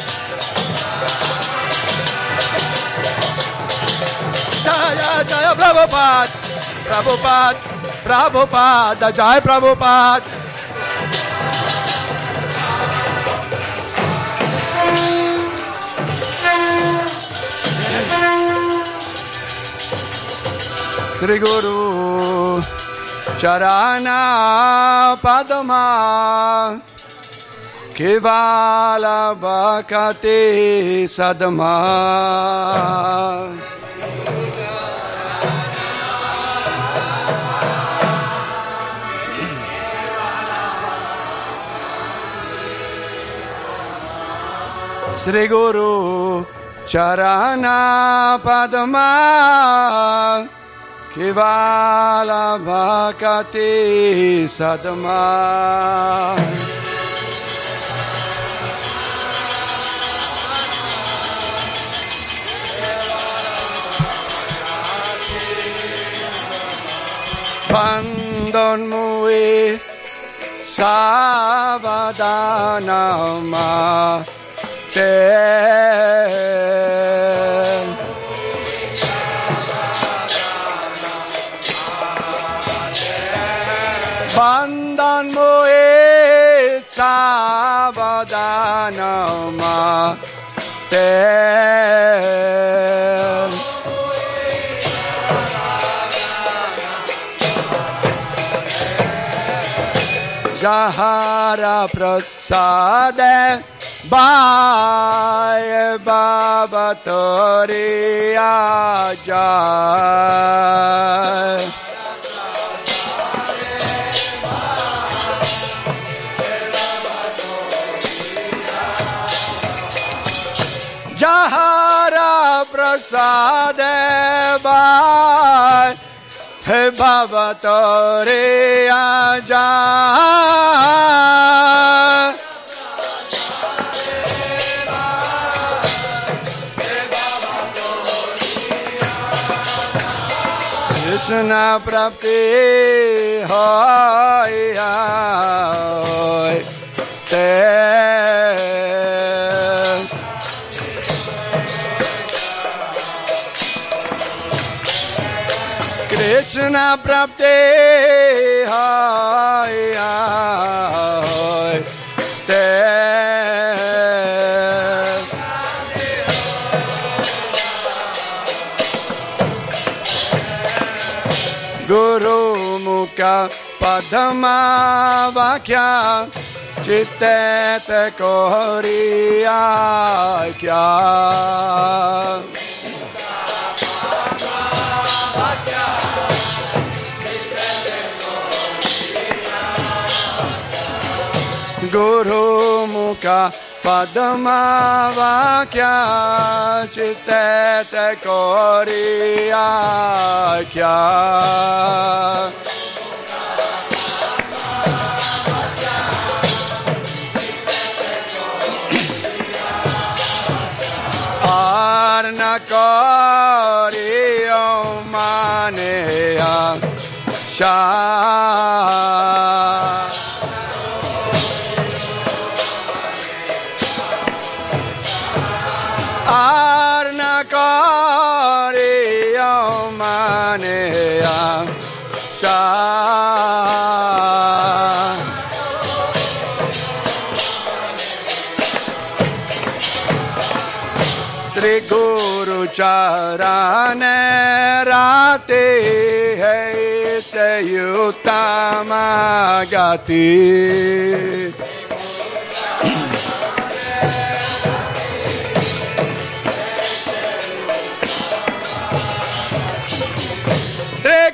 जय प्रभुपाद। प्रभुपाद प्रभुपाद जय प्रभुपाद। श्री गुरु चरणा पदमा केवल बकते सदमा। श्री गुरु श्रीगुरु चरणपदमा किवाला भकति सदमा। Pandonmui Savadana Te. Bandhan Moe Savadhanama Te. Jahara Prasade बाय बाबा तोरे आजा जहारा प्रसाद बाय बाबा तोरे आजा Krishna Prapti Hoy Hoy Te Krishna Prapti पदमावाख्या चित्त को क्या गुरु मुखा पदमावाख्या चित्त को क्या कारी माने शाह चरण राते है तयुतम गति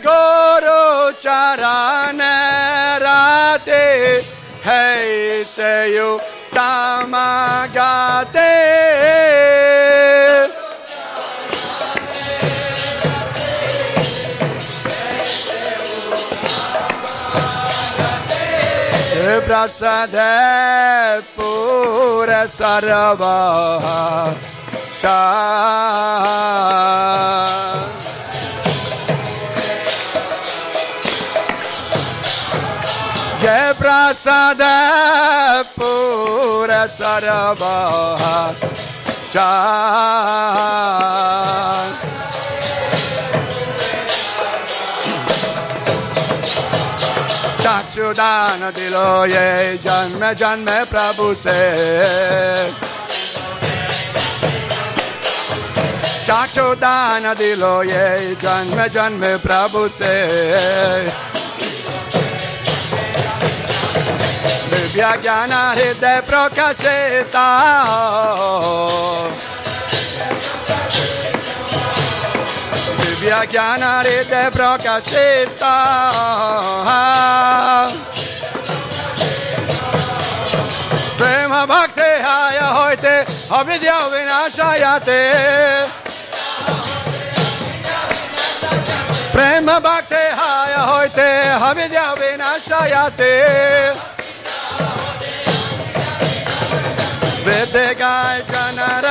गोरो चरण राते है सयो तामा गाते Prasade Pura Sarva Shah Jai Prasada Pura चक्षुदान दिलो ये जन्म जन्म प्रभु से चाचो दान दिलो ये जन्म जन्म प्रभु से दिव्य ज्ञान हृदय प्रकाशिता दिव्य ज्ञान हृदय प्रकाशिता प्रेम भक्ति हाय होते अविद्या विनाशायते प्रेम भक्ति हाय होते अविद्या विनाशायते वेद गाय जनर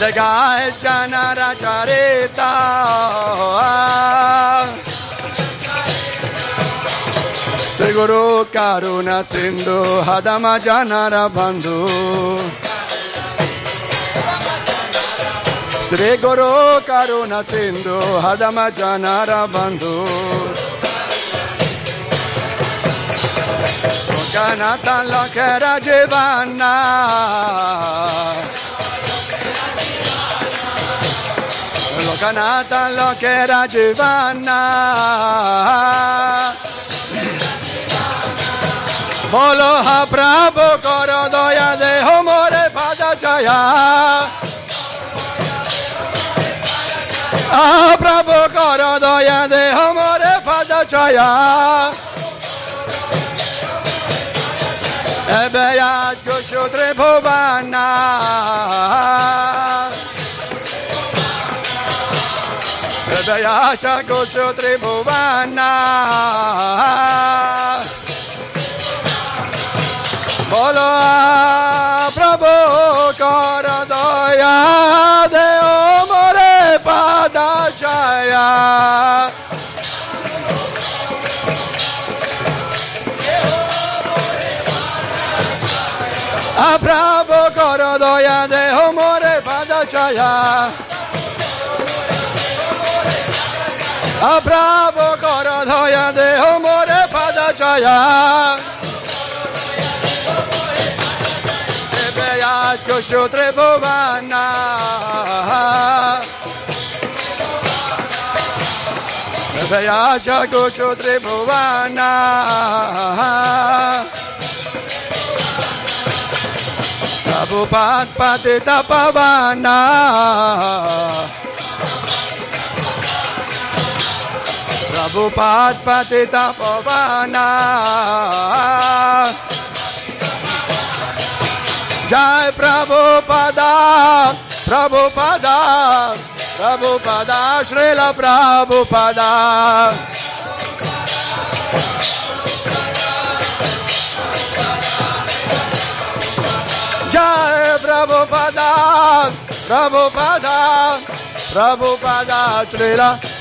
ಜಗಾಯ ಜನರ ಚರಿತ ಶ್ರೀ ಗುರು ಕಾರುಣ ಸಿಂಧು ಹದಮ ಜನರ ಬಂಧು ಶ್ರೀ ಗುರು ಕರುಣ ಸಿಂಧು ಹದಮ ಜನರ ಬಂಧು ಕನತ ಲಖರ ಜೀವನ Conata lo que era Giovanna. Bolo ha bravo coro doya de homore pada chaya. Ah, bravo coro doya de homore pada chaya. Ebeyat gushu tribhuvana. tribhuvanna Ebe yasha kushu tribhuvanna बोलो प्रभु कर दया दे ओ मोरे पादा छाया आ प्रभु कर दया दे ओ मोरे पादा छाया आ प्रभु कर दया दे ओ मोरे पादा छाया Kushu Tribhuvana Vayasha Kushu Tribhuvana Prabhupada Patita Pavana Prabhupada Patita Pavana Jai Prabhupada, Prabhupada, Prabhupada, Srila Prabhupada. Jai Prabhupada, Prabhupada,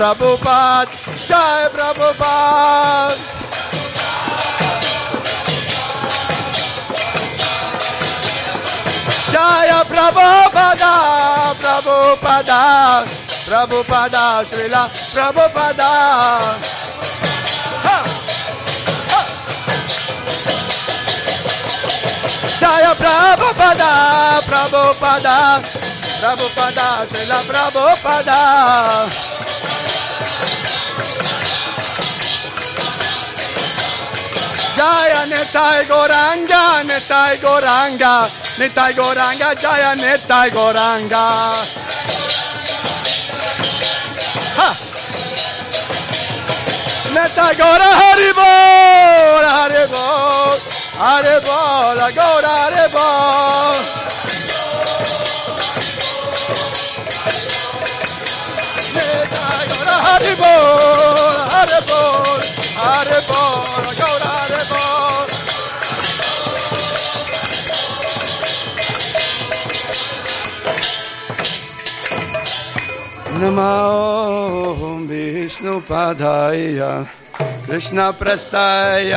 Prabhupada, Jaya Prabhupada. Jaya Prabhupada, Prabhupada, Prabhupada, Srila Prabhupada. Jaya Prabhupada, Prabhupada, Prabhupada, Srila Prabhupada. Jaya Nitai Goranga, Nitai Goranga, Nitai Goranga, Jaya Nitai Goranga. Ha! Nitai Gora Haribol, Haribol, Haribol, Gora Haribol. Nitai Gora Haribol, Haribol, Haribol, Gora Haribol. Vishnu विष्णुपादाय कृष्णप्रस्थाय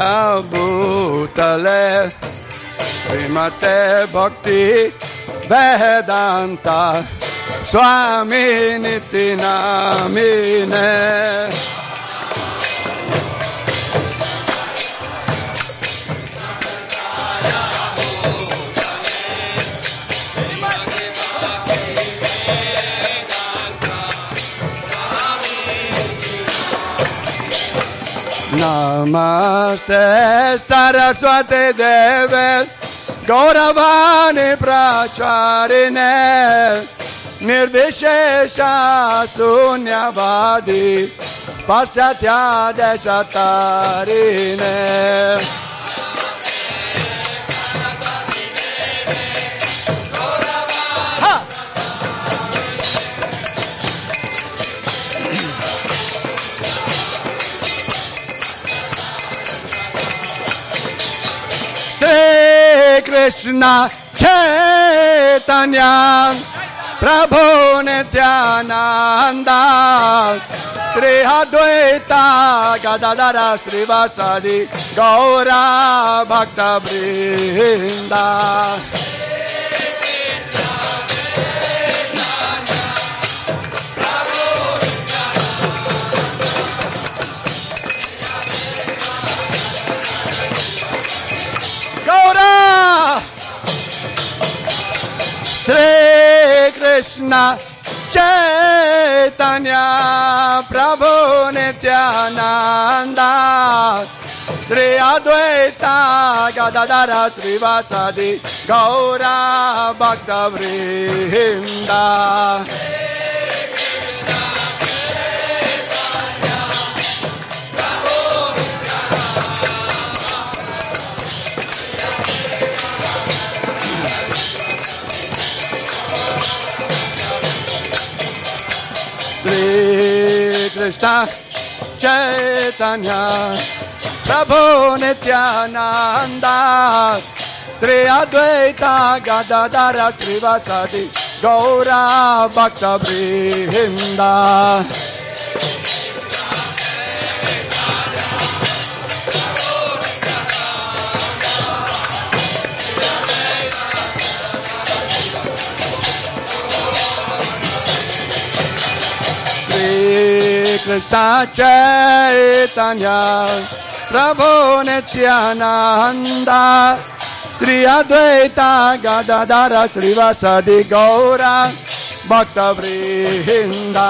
भूतले श्रीमते भक्ति वेदान्ता स्वामी निति Namaste Saraswati Deve Gauravani Pracharine Nirvishesha Krishna चेतन्या। प्रभु ने ध्यानन्द श्रीहाद्वैता गदा दरा श्रीवासी गौरा भक्ता वृन्द श्रीकृष्ण चेतन्या प्रभु नित्यानन्द श्री अद्वैता गदा दरा श्रीवासादि गौरा भगवृहि श्रीकृष्ण चेतन प्रभो नित्यानन्द श्री अद्वैता गदा दात्रिवासदि गौरा वक्तवि कृष्णा त प्रभो नित्यानन्दा। नित्यनाहन्दाियाद्वैता गदा श्रीवसदि गौरा। भक्तवृन्दा।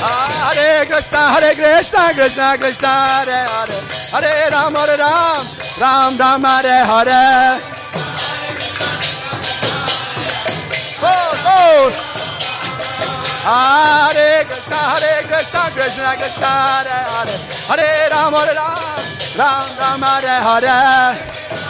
Hare Krishna, Hare Krishna, Krishna Krishna, Hare Hare, Hare Ram, Hare Ram, Ram Ram, Hare Hare. Oh, oh. Hare Krishna, Hare Krishna, Krishna Krishna, Hare Hare, Hare Ram, Hare Ram, Ram Ram, Hare Hare.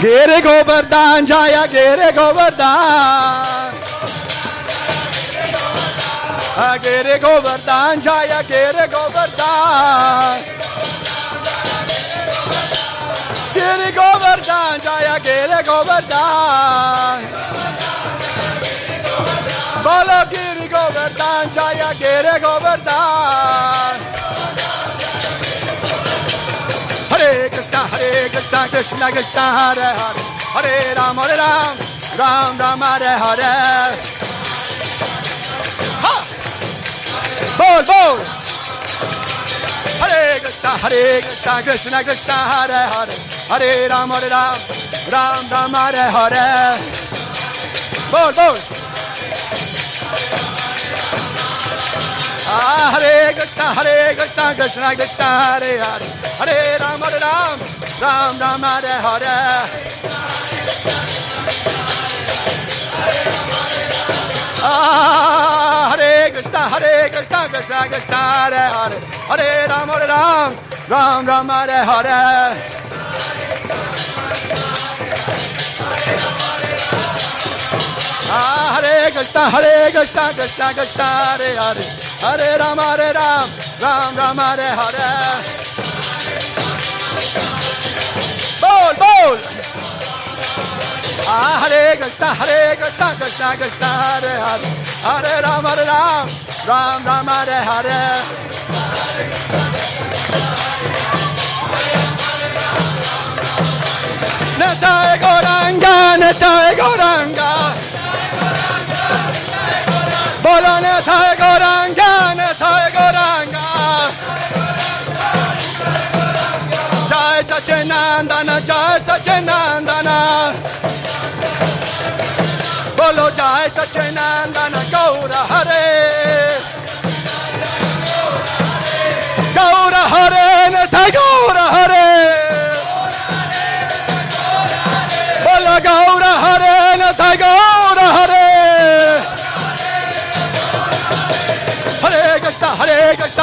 Giri Govardhan, Jaya Giri Govardhan. Ah, Giri Govardhan, Jaya Giri Govardhan. Giri Govardhan, Jaya Giri Govardhan. Bolo Giri Govardhan, Jaya Giri Krishna, Hare Krishna, Krishna Krishna, Hare Hare, Hare Ram, Hare Ram, Ram Ram, Hare Hare. Ha! Bol, bol. Hare Krishna, Hare Krishna, Krishna Krishna, Hare Hare, Hare Ram, Hare Ram, Ram Ram, Hare Hare. Bol, bol. Hare Krishna, Hare Krishna, Krishna Krishna, Hare Hare, Hare Ram, Hare Ram, Ram Ram, Hare Hare. Ah, Hare Krishna, Hare Krishna, Krishna Krishna, Hare Hare, Hare Ram, Hare Ram, Ram Ram, Hare Hare. Ah, Hare Krishna, Hare Krishna, Krishna Krishna, Hare Hare, Hare Ram, Hare Ram, Ram Ram, Hare Hare. Bol, bol. Ah, Hare Krishna, Hare Krishna, Krishna Krishna, Hare Hare, Hare Ram, Hare Ram, Ram Ram, Hare Hare. Netae Goranga, Netae Goranga. Bolo Netae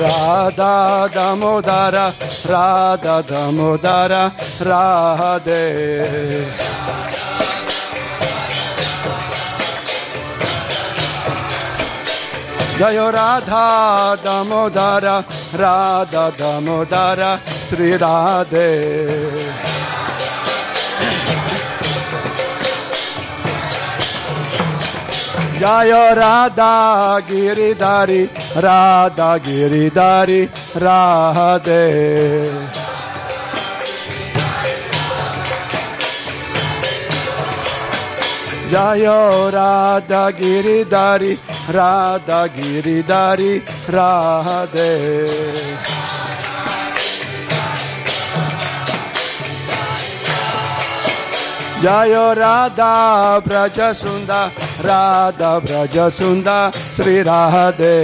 Radha Damodara Radha Damodara Radhe. Jayo Radha Damodara Radha Damodara Sri Radhe जय राधा गिरिधारी राधा गिरिधारी राधे जय राधा गिरिधारी राधा गिरिधारी राधे जय राधा ब्रज सुंदा राधा ब्रज सुंदा श्री राधे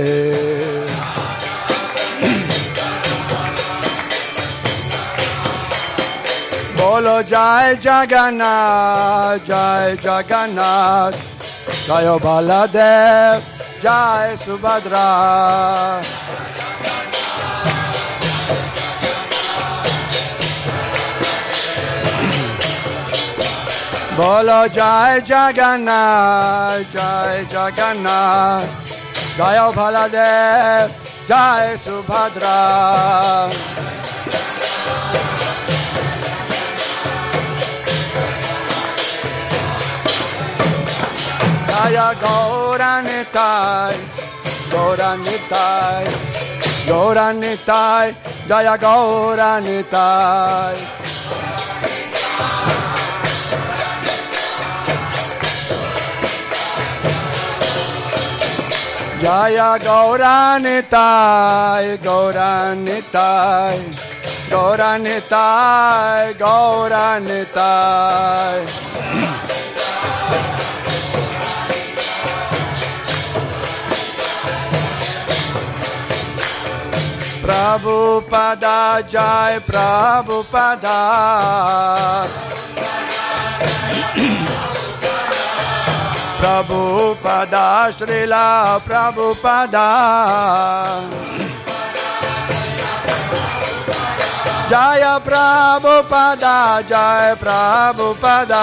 बोलो जय जगन्नाथ जय जगन्नाथ जय बलदेव जय सुभद्रा বলো জয় জগন্নাথ জয় জগন্নাথ। জয় ভোলাদেব, জয় সুভদ্রা। জয় গৌরানিতায় গৌরানিতায় গৌরানিতায় জয় গৌরানিতায় Jaya Gauranitai, Gauranitai, Gauranitai, Gauranitai. Prabhupada Jai Prabhupada Prabhupada Srila Prabhupada Jaya Prabhupada Jai Prabhupada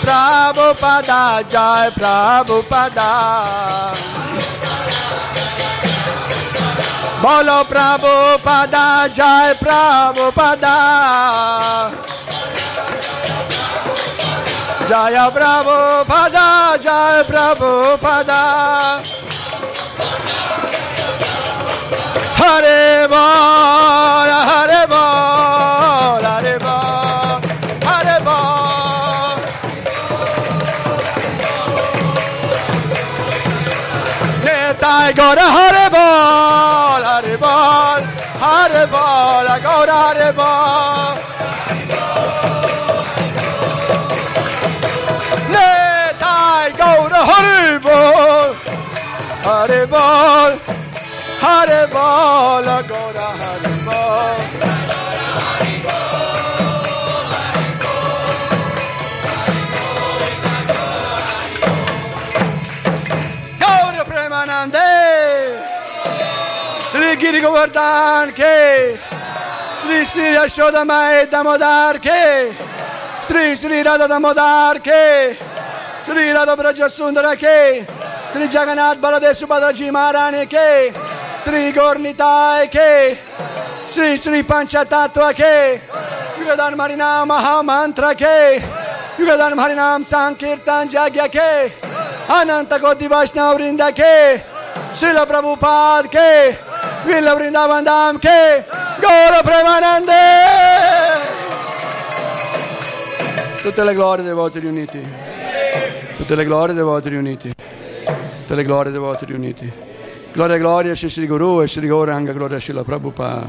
Prabhupada Jai Prabhupada Bolo Prabhupada Jai Prabhupada Jaya Prabhupada Jai Prabhupada Hare Bol Hare Bol Hare Bol Hare Bol Nitai Gora Hare Bol Hare Bol Hare Bol Gora Hare Bol Hare Bol Hare Bol Gora Hare Bol. Giri Govardhan Ke Sri Sri Yashoda Mai Damodar Ke Sri Sri Radha Damodar Ke Sri Radha Braja Sundara Sri Jagannath Baladev Subhadraji Maharani Ke Sri Gornitai Ke Sri Sri Panchatattva Ke Yugadan Marinam Mahamantra Ke Yugadan Harinam Sankirtan Jagya Ke Ananta Vaishnav Vrinda Ke Srila Prabhupada Ke Villa Vrindavan Dham Ke Gora Premanande. Tutte le glorie dei voti riuniti. Tutte le glorie dei voti riuniti Tutte le glorie dei voti riuniti. Gloria gloria a Sri Guru e Sri Gauranga Gloria a Srila Prabhupada